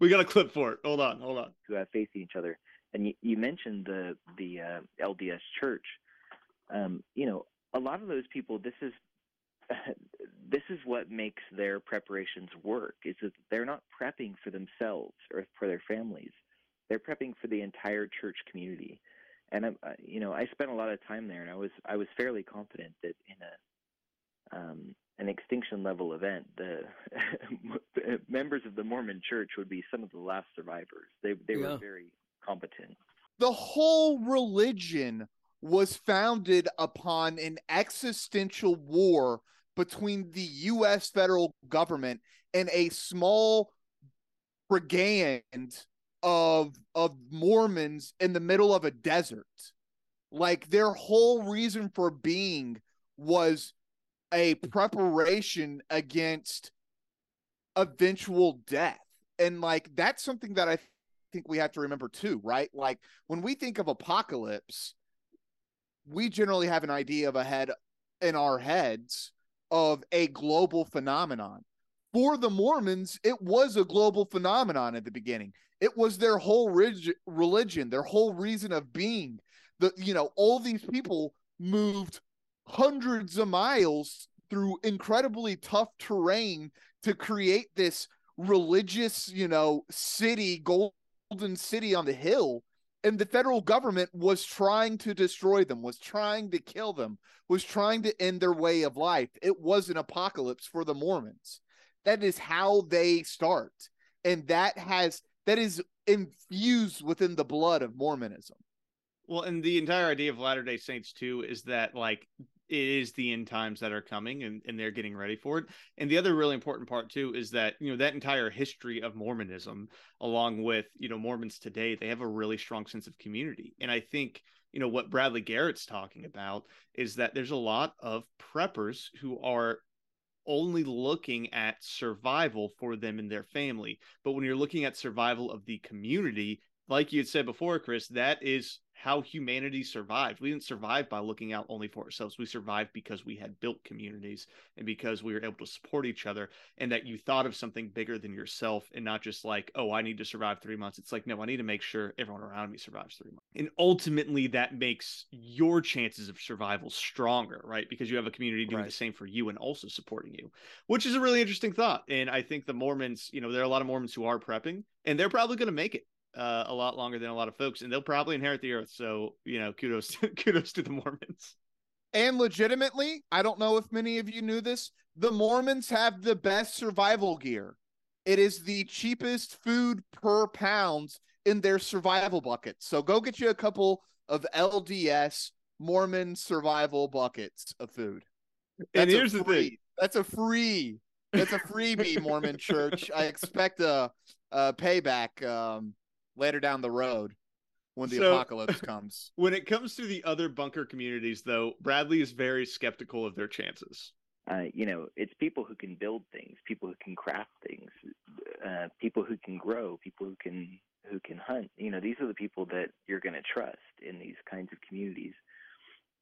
We got a clip for it. Hold on, hold on. who have faith in each other. And you, you mentioned the the uh, LDS Church. Um, you know, a lot of those people. This is this is what makes their preparations work. Is that they're not prepping for themselves or for their families. They're prepping for the entire church community. And I'm, uh, you know, I spent a lot of time there, and I was I was fairly confident that in a um, an extinction level event, the members of the Mormon Church would be some of the last survivors. They they Yeah. were very competent. the whole religion was founded upon an existential war between the US federal government and a small brigand of of Mormons in the middle of a desert. Like their whole reason for being was a preparation against eventual death. And like that's something that I think we have to remember too, right? Like when we think of apocalypse, we generally have an idea of a head in our heads of a global phenomenon. For the Mormons, it was a global phenomenon at the beginning. It was their whole rig- religion, their whole reason of being. The you know, all these people moved hundreds of miles through incredibly tough terrain to create this religious, you know, city, golden city on the hill. And the federal government was trying to destroy them, was trying to kill them, was trying to end their way of life. It was an apocalypse for the Mormons. That is how they start. And that has that is infused within the blood of Mormonism. Well, and the entire idea of Latter day Saints too is that like it is the end times that are coming and, and they're getting ready for it. And the other really important part too is that, you know, that entire history of Mormonism, along with, you know, Mormons today, they have a really strong sense of community. And I think, you know, what Bradley Garrett's talking about is that there's a lot of preppers who are only looking at survival for them and their family. But when you're looking at survival of the community, like you had said before, Chris, that is how humanity survived. We didn't survive by looking out only for ourselves. We survived because we had built communities and because we were able to support each other and that you thought of something bigger than yourself and not just like, oh, I need to survive three months. It's like, no, I need to make sure everyone around me survives three months. And ultimately, that makes your chances of survival stronger, right? Because you have a community doing Right. the same for you and also supporting you, which is a really interesting thought. And I think the Mormons, you know, there are a lot of Mormons who are prepping and they're probably going to make it uh, a lot longer than a lot of folks, and they'll probably inherit the earth. So you know, kudos kudos to the Mormons. And legitimately, I don't know if many of you knew this, the Mormons have the best survival gear. It is the cheapest food per pound in their survival buckets. So go get you a couple of LDS Mormon survival buckets of food. and That's a here's the free- thing. That's a free. That's a freebie, Mormon Church. I expect a, a payback um, later down the road when the So- apocalypse comes. When it comes to the other bunker communities, though, Bradley is very skeptical of their chances. uh, you know, it's people who can build things, people who can craft things, uh, people who can grow, people who can who can hunt. You know, these are the people that you're going to trust in these kinds of communities,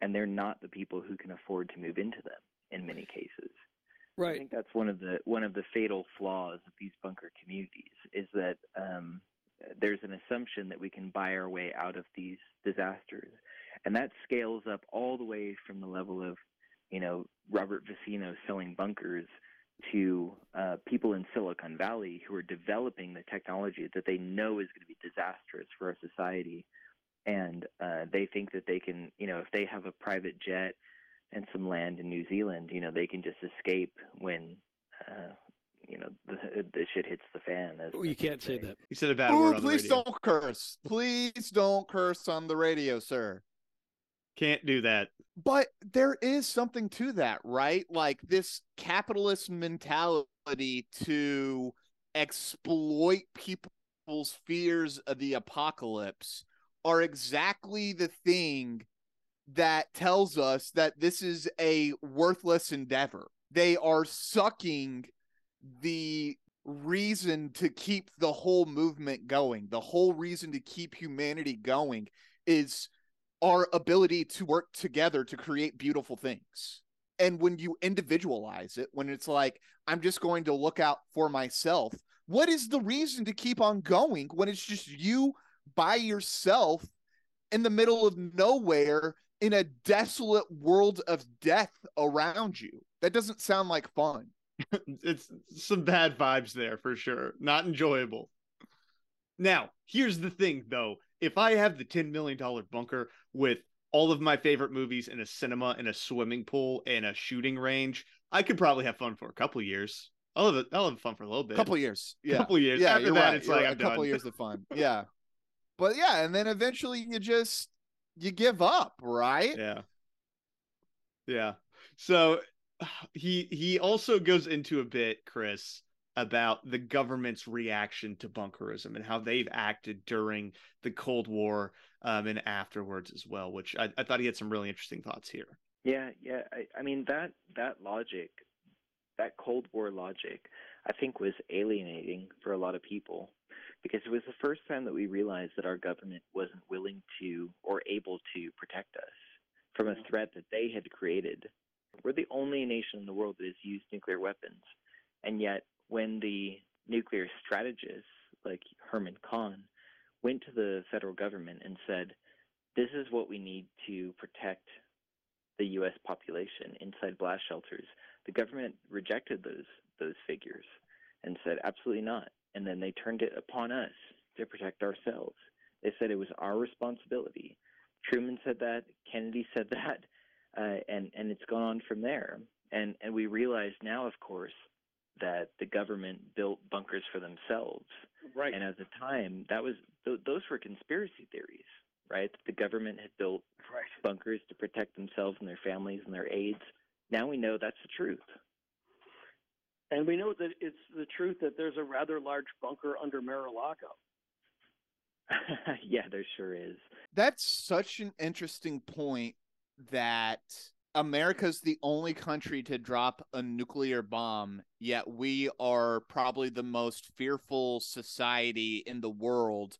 and they're not the people who can afford to move into them in many cases. Right. I think that's one of the one of the fatal flaws of these bunker communities is that um, there's an assumption that we can buy our way out of these disasters, and that scales up all the way from the level of, you know, Robert Vicino selling bunkers to uh, people in Silicon Valley who are developing the technology that they know is going to be disastrous for our society, and uh, they think that they can, you know, if they have a private jet and some land in New Zealand, you know, they can just escape when, uh, you know, the, the shit hits the fan. As Oh, you can't say that. He said a bad Ooh, word on the please radio. don't curse. Please don't curse on the radio, sir. Can't do that. But there is something to that, right? Like this capitalist mentality to exploit people's fears of the apocalypse are exactly the thing that tells us that this is a worthless endeavor. They are sucking the reason to keep the whole movement going. The whole reason to keep humanity going is our ability to work together to create beautiful things. And when you individualize it, when it's like, I'm just going to look out for myself, what is the reason to keep on going when it's just you by yourself in the middle of nowhere in a desolate world of death around you? That doesn't sound like fun. it's some bad vibes there for sure. Not enjoyable. Now, here's the thing though. If I have the $10 million bunker with all of my favorite movies in a cinema and a swimming pool and a shooting range, I could probably have fun for a couple years. I'll have, I'll have fun for a little bit. couple years. Yeah. couple years. Yeah, After you're that, right. it's You're like right. A couple years of fun. Yeah. But yeah, and then eventually you just you give up, right? Yeah. Yeah. So he he also goes into a bit, Chris, about the government's reaction to bunkerism and how they've acted during the Cold War um, and afterwards as well, which I, I thought he had some really interesting thoughts here. Yeah, yeah. I, I mean that that logic, that Cold War logic, I think was alienating for a lot of people because it was the first time that we realized that our government wasn't willing to or able to protect us from a threat that they had created. We're the only nation in the world that has used nuclear weapons, and yet when the nuclear strategists like Herman Kahn went to the federal government and said, "This is what we need to protect." the U.S. population inside blast shelters, the government rejected those those figures and said absolutely not. And then they turned it upon us to protect ourselves. They said it was our responsibility. Truman said that. Kennedy said that, uh, and and it's gone on from there. And and we realize now, of course, that the government built bunkers for themselves. Right. And at the time, that was th- those were conspiracy theories, right? That The government had built bunkers to protect themselves and their families and their aides. Now we know that's the truth. And we know that it's the truth that there's a rather large bunker under Mar-a-Lago. yeah, there sure is. That's such an interesting point that America's the only country to drop a nuclear bomb, yet we are probably the most fearful society in the world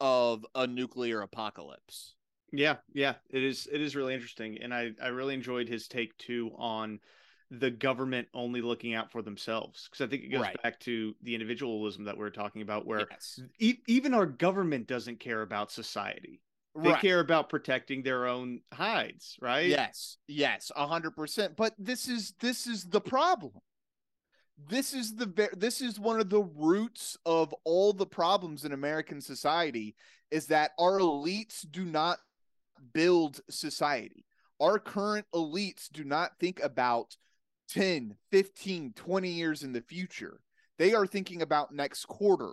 of a nuclear apocalypse. Yeah, yeah, it is. It is really interesting, and I I really enjoyed his take too on the government only looking out for themselves because I think it goes Right. back to the individualism that we are talking about, where Yes. e- even our government doesn't care about society. They Right. care about protecting their own hides, right? Yes, yes, a hundred percent. But this is this is the problem. This is the this is one of the roots of all the problems in American society is that our elites do not build society. Our current elites do not think about 10, 15, 20 years in the future. They are thinking about next quarter.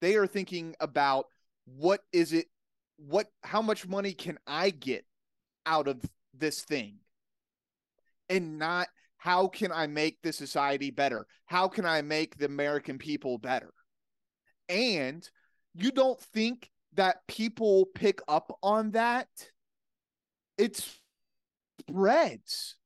They are thinking about what is it what how much money can I get out of this thing? And not how can I make the society better? How can I make the American people better? And you don't think that people pick up on that? It spreads.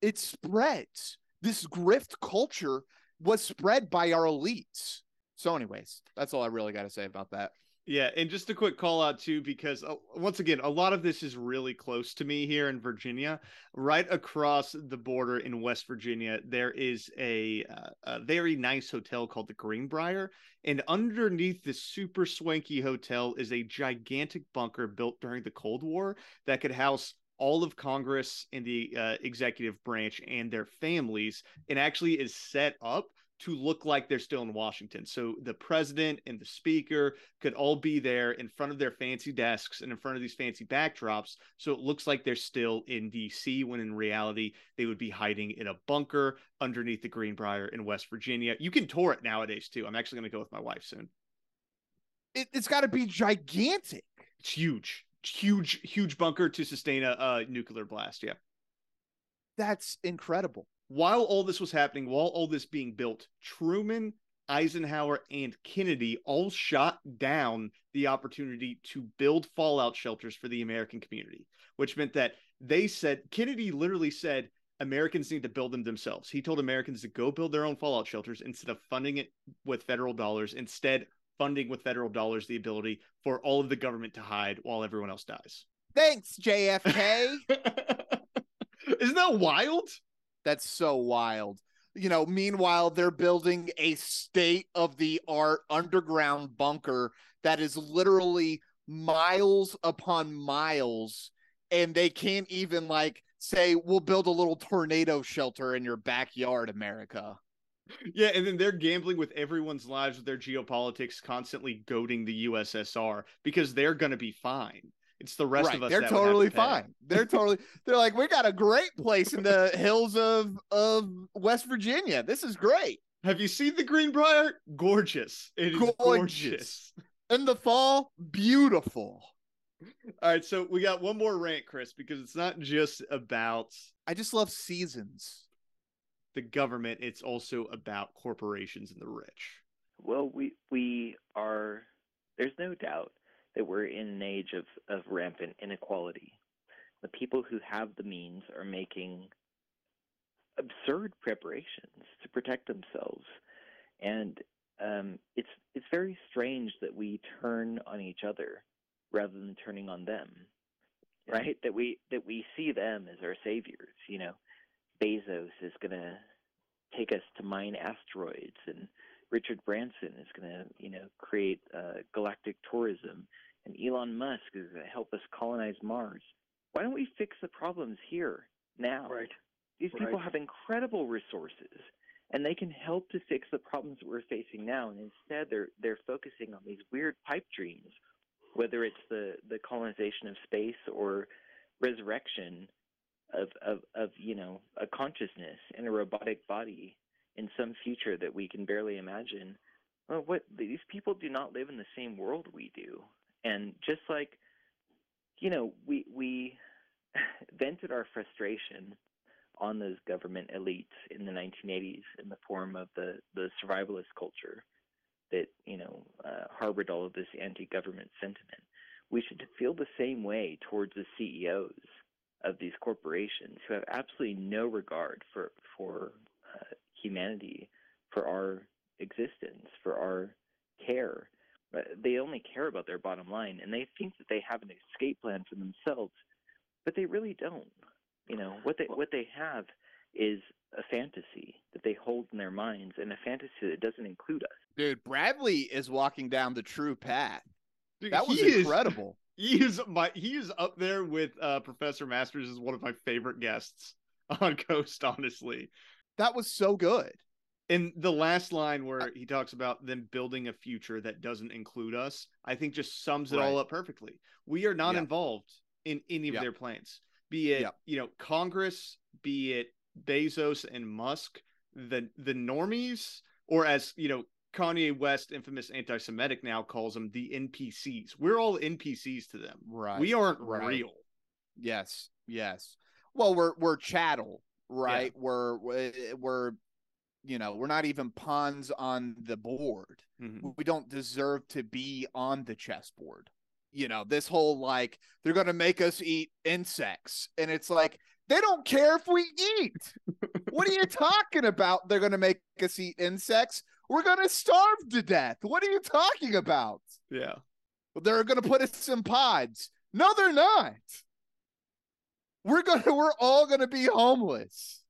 It spreads. This grift culture was spread by our elites. So, anyways, that's all I really got to say about that. Yeah, and just a quick call out too, because uh, once again, a lot of this is really close to me here in Virginia. Right across the border in West Virginia, there is a, uh, a very nice hotel called the Greenbrier, and underneath this super swanky hotel is a gigantic bunker built during the Cold War that could house all of Congress and the uh, executive branch and their families, and actually is set up to look like they're still in Washington. So the president and the speaker could all be there in front of their fancy desks and in front of these fancy backdrops. So it looks like they're still in DC when in reality they would be hiding in a bunker underneath the Greenbrier in West Virginia. You can tour it nowadays too. I'm actually going to go with my wife soon. It, has got to be gigantic. It's huge, huge, huge bunker to sustain a, a nuclear blast. Yeah. That's incredible while all this was happening, while all this being built, Truman, Eisenhower, and Kennedy all shot down the opportunity to build fallout shelters for the American community, which meant that they said, Kennedy literally said, Americans need to build them themselves. He told Americans to go build their own fallout shelters instead of funding it with federal dollars, instead, funding with federal dollars the ability for all of the government to hide while everyone else dies. Thanks, JFK. Isn't that wild? That's so wild. You know, meanwhile, they're building a state of the art underground bunker that is literally miles upon miles. And they can't even like say, we'll build a little tornado shelter in your backyard, America. Yeah, and then they're gambling with everyone's lives with their geopolitics, constantly goading the USSR because they're going to be fine. It's the rest right. of us. They're totally to fine. They're totally. They're like, we got a great place in the hills of of West Virginia. This is great. Have you seen the Greenbrier? Gorgeous. It is gorgeous. gorgeous. In the fall, beautiful. All right, so we got one more rant, Chris, because it's not just about. I just love seasons. The government. It's also about corporations and the rich. Well, we we are. There's no doubt that we're in an age of, of rampant inequality. The people who have the means are making absurd preparations to protect themselves, and um, it's it's very strange that we turn on each other rather than turning on them, right? That we that we see them as our saviors. You know, Bezos is going to take us to mine asteroids, and Richard Branson is going to you know create uh, galactic tourism and Elon Musk is going to help us colonize Mars. Why don't we fix the problems here now? Right. These right. people have incredible resources, and they can help to fix the problems that we're facing now. And instead, they're they're focusing on these weird pipe dreams, whether it's the the colonization of space or resurrection of of of you know a consciousness in a robotic body in some future that we can barely imagine. Well, what these people do not live in the same world we do. And just like, you know, we we vented our frustration on those government elites in the 1980s in the form of the the survivalist culture that you know uh, harbored all of this anti-government sentiment. We should feel the same way towards the CEOs of these corporations who have absolutely no regard for for uh, humanity, for our existence, for our care, they only care about their bottom line, and they think that they have an escape plan for themselves, but they really don't. You know what they what they have is a fantasy that they hold in their minds, and a fantasy that doesn't include us. Dude, Bradley is walking down the true path. Dude, that was incredible. Is, he is my he is up there with uh, Professor Masters as one of my favorite guests on Coast. Honestly, that was so good in the last line uh where he talks about them building a future that doesn't include us, I think just sums it right. all up perfectly. We are not involved in any of their plans, be it you know Congress, be it Bezos and Musk, the the normies or as you know, Kanye West, infamous anti-Semitic, now calls them the NPCs. We're all NPCs to them. Right. We aren't right. real. Yes. Yes. Well, we're we're chattel, right? Yeah. We're we're you know, we're not even pawns on the board. Mm-hmm. We don't deserve to be on the chessboard. You know, this whole like they're going to make us eat insects and it's like they don't care if we eat. what are you talking about? They're going to make us eat insects. We're going to starve to death. What are you talking about? Yeah. They're going to put us in pods. No, they're not. We're going to we're all going to be homeless.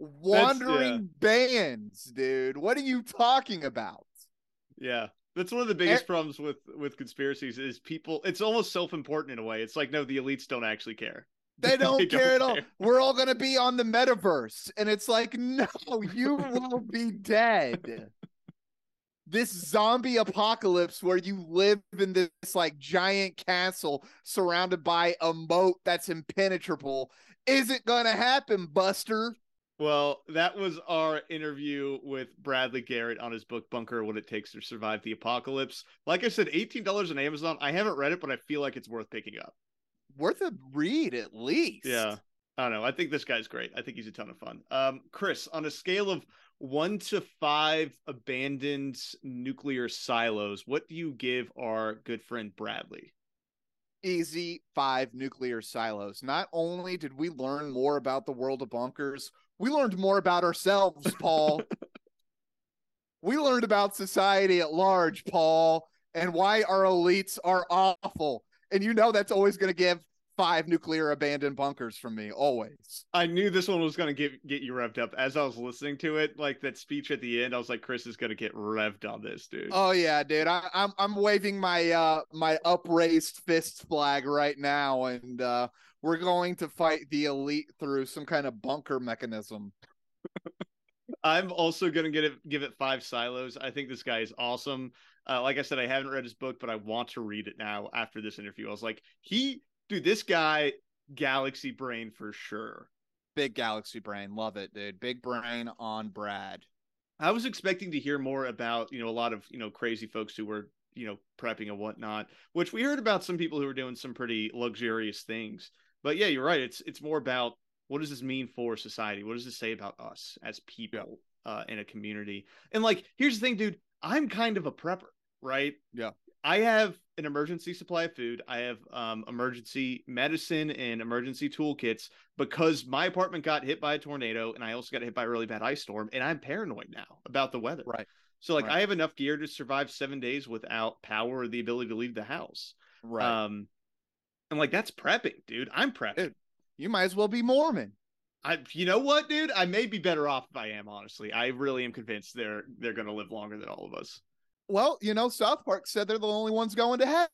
Wandering yeah. bands, dude. What are you talking about? Yeah. That's one of the biggest er problems with with conspiracies is people it's almost self-important in a way. It's like no, the elites don't actually care. They don't, they care don't at all. We're all going to be on the metaverse. And it's like, no, you will be dead. This zombie apocalypse where you live in this like giant castle surrounded by a moat that's impenetrable isn't going to happen, Buster. Well, that was our interview with Bradley Garrett on his book Bunker What It Takes to Survive the Apocalypse. Like I said, $18 on Amazon. I haven't read it, but I feel like it's worth picking up worth a read at least. Yeah. I don't know. I think this guy's great. I think he's a ton of fun. Um, Chris, on a scale of one to five abandoned nuclear silos, what do you give our good friend Bradley? Easy five nuclear silos. Not only did we learn more about the world of bunkers, we learned more about ourselves, Paul. we learned about society at large, Paul, and why our elites are awful and you know that's always going to give five nuclear abandoned bunkers from me always. I knew this one was going to get get you revved up as I was listening to it. Like that speech at the end, I was like, Chris is going to get revved on this, dude. Oh yeah, dude. I, am I'm, I'm waving my uh my upraised fist flag right now, and uh we're going to fight the elite through some kind of bunker mechanism. I'm also going to get it, give it five silos. I think this guy is awesome. Uh, like I said, I haven't read his book, but I want to read it now after this interview. I was like, he, dude, this guy, galaxy brain for sure. Big galaxy brain. Love it, dude. Big brain on Brad. I was expecting to hear more about, you know, a lot of, you know, crazy folks who were, you know, prepping and whatnot, which we heard about some people who were doing some pretty luxurious things. But yeah, you're right. It's it's more about what does this mean for society? What does this say about us as people yeah. uh, in a community? And like, here's the thing, dude. I'm kind of a prepper right? Yeah. I have an emergency supply of food. I have um, emergency medicine and emergency toolkits because my apartment got hit by a tornado and I also got hit by a really bad ice storm. And I'm paranoid now about the weather. Right. So, like, right. I have enough gear to survive seven days without power or the ability to leave the house. Right. Um, and like, that's prepping, dude. I'm prepping. Dude, you might as well be Mormon. I, you know what, dude? I may be better off if I am. Honestly, I really am convinced they're they're going to live longer than all of us. Well, you know, South Park said they're the only ones going to heaven.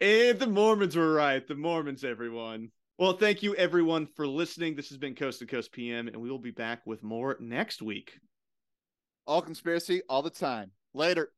and the Mormons were right. The Mormons, everyone. Well, thank you, everyone, for listening. This has been Coast to Coast PM, and we will be back with more next week. All conspiracy, all the time. Later.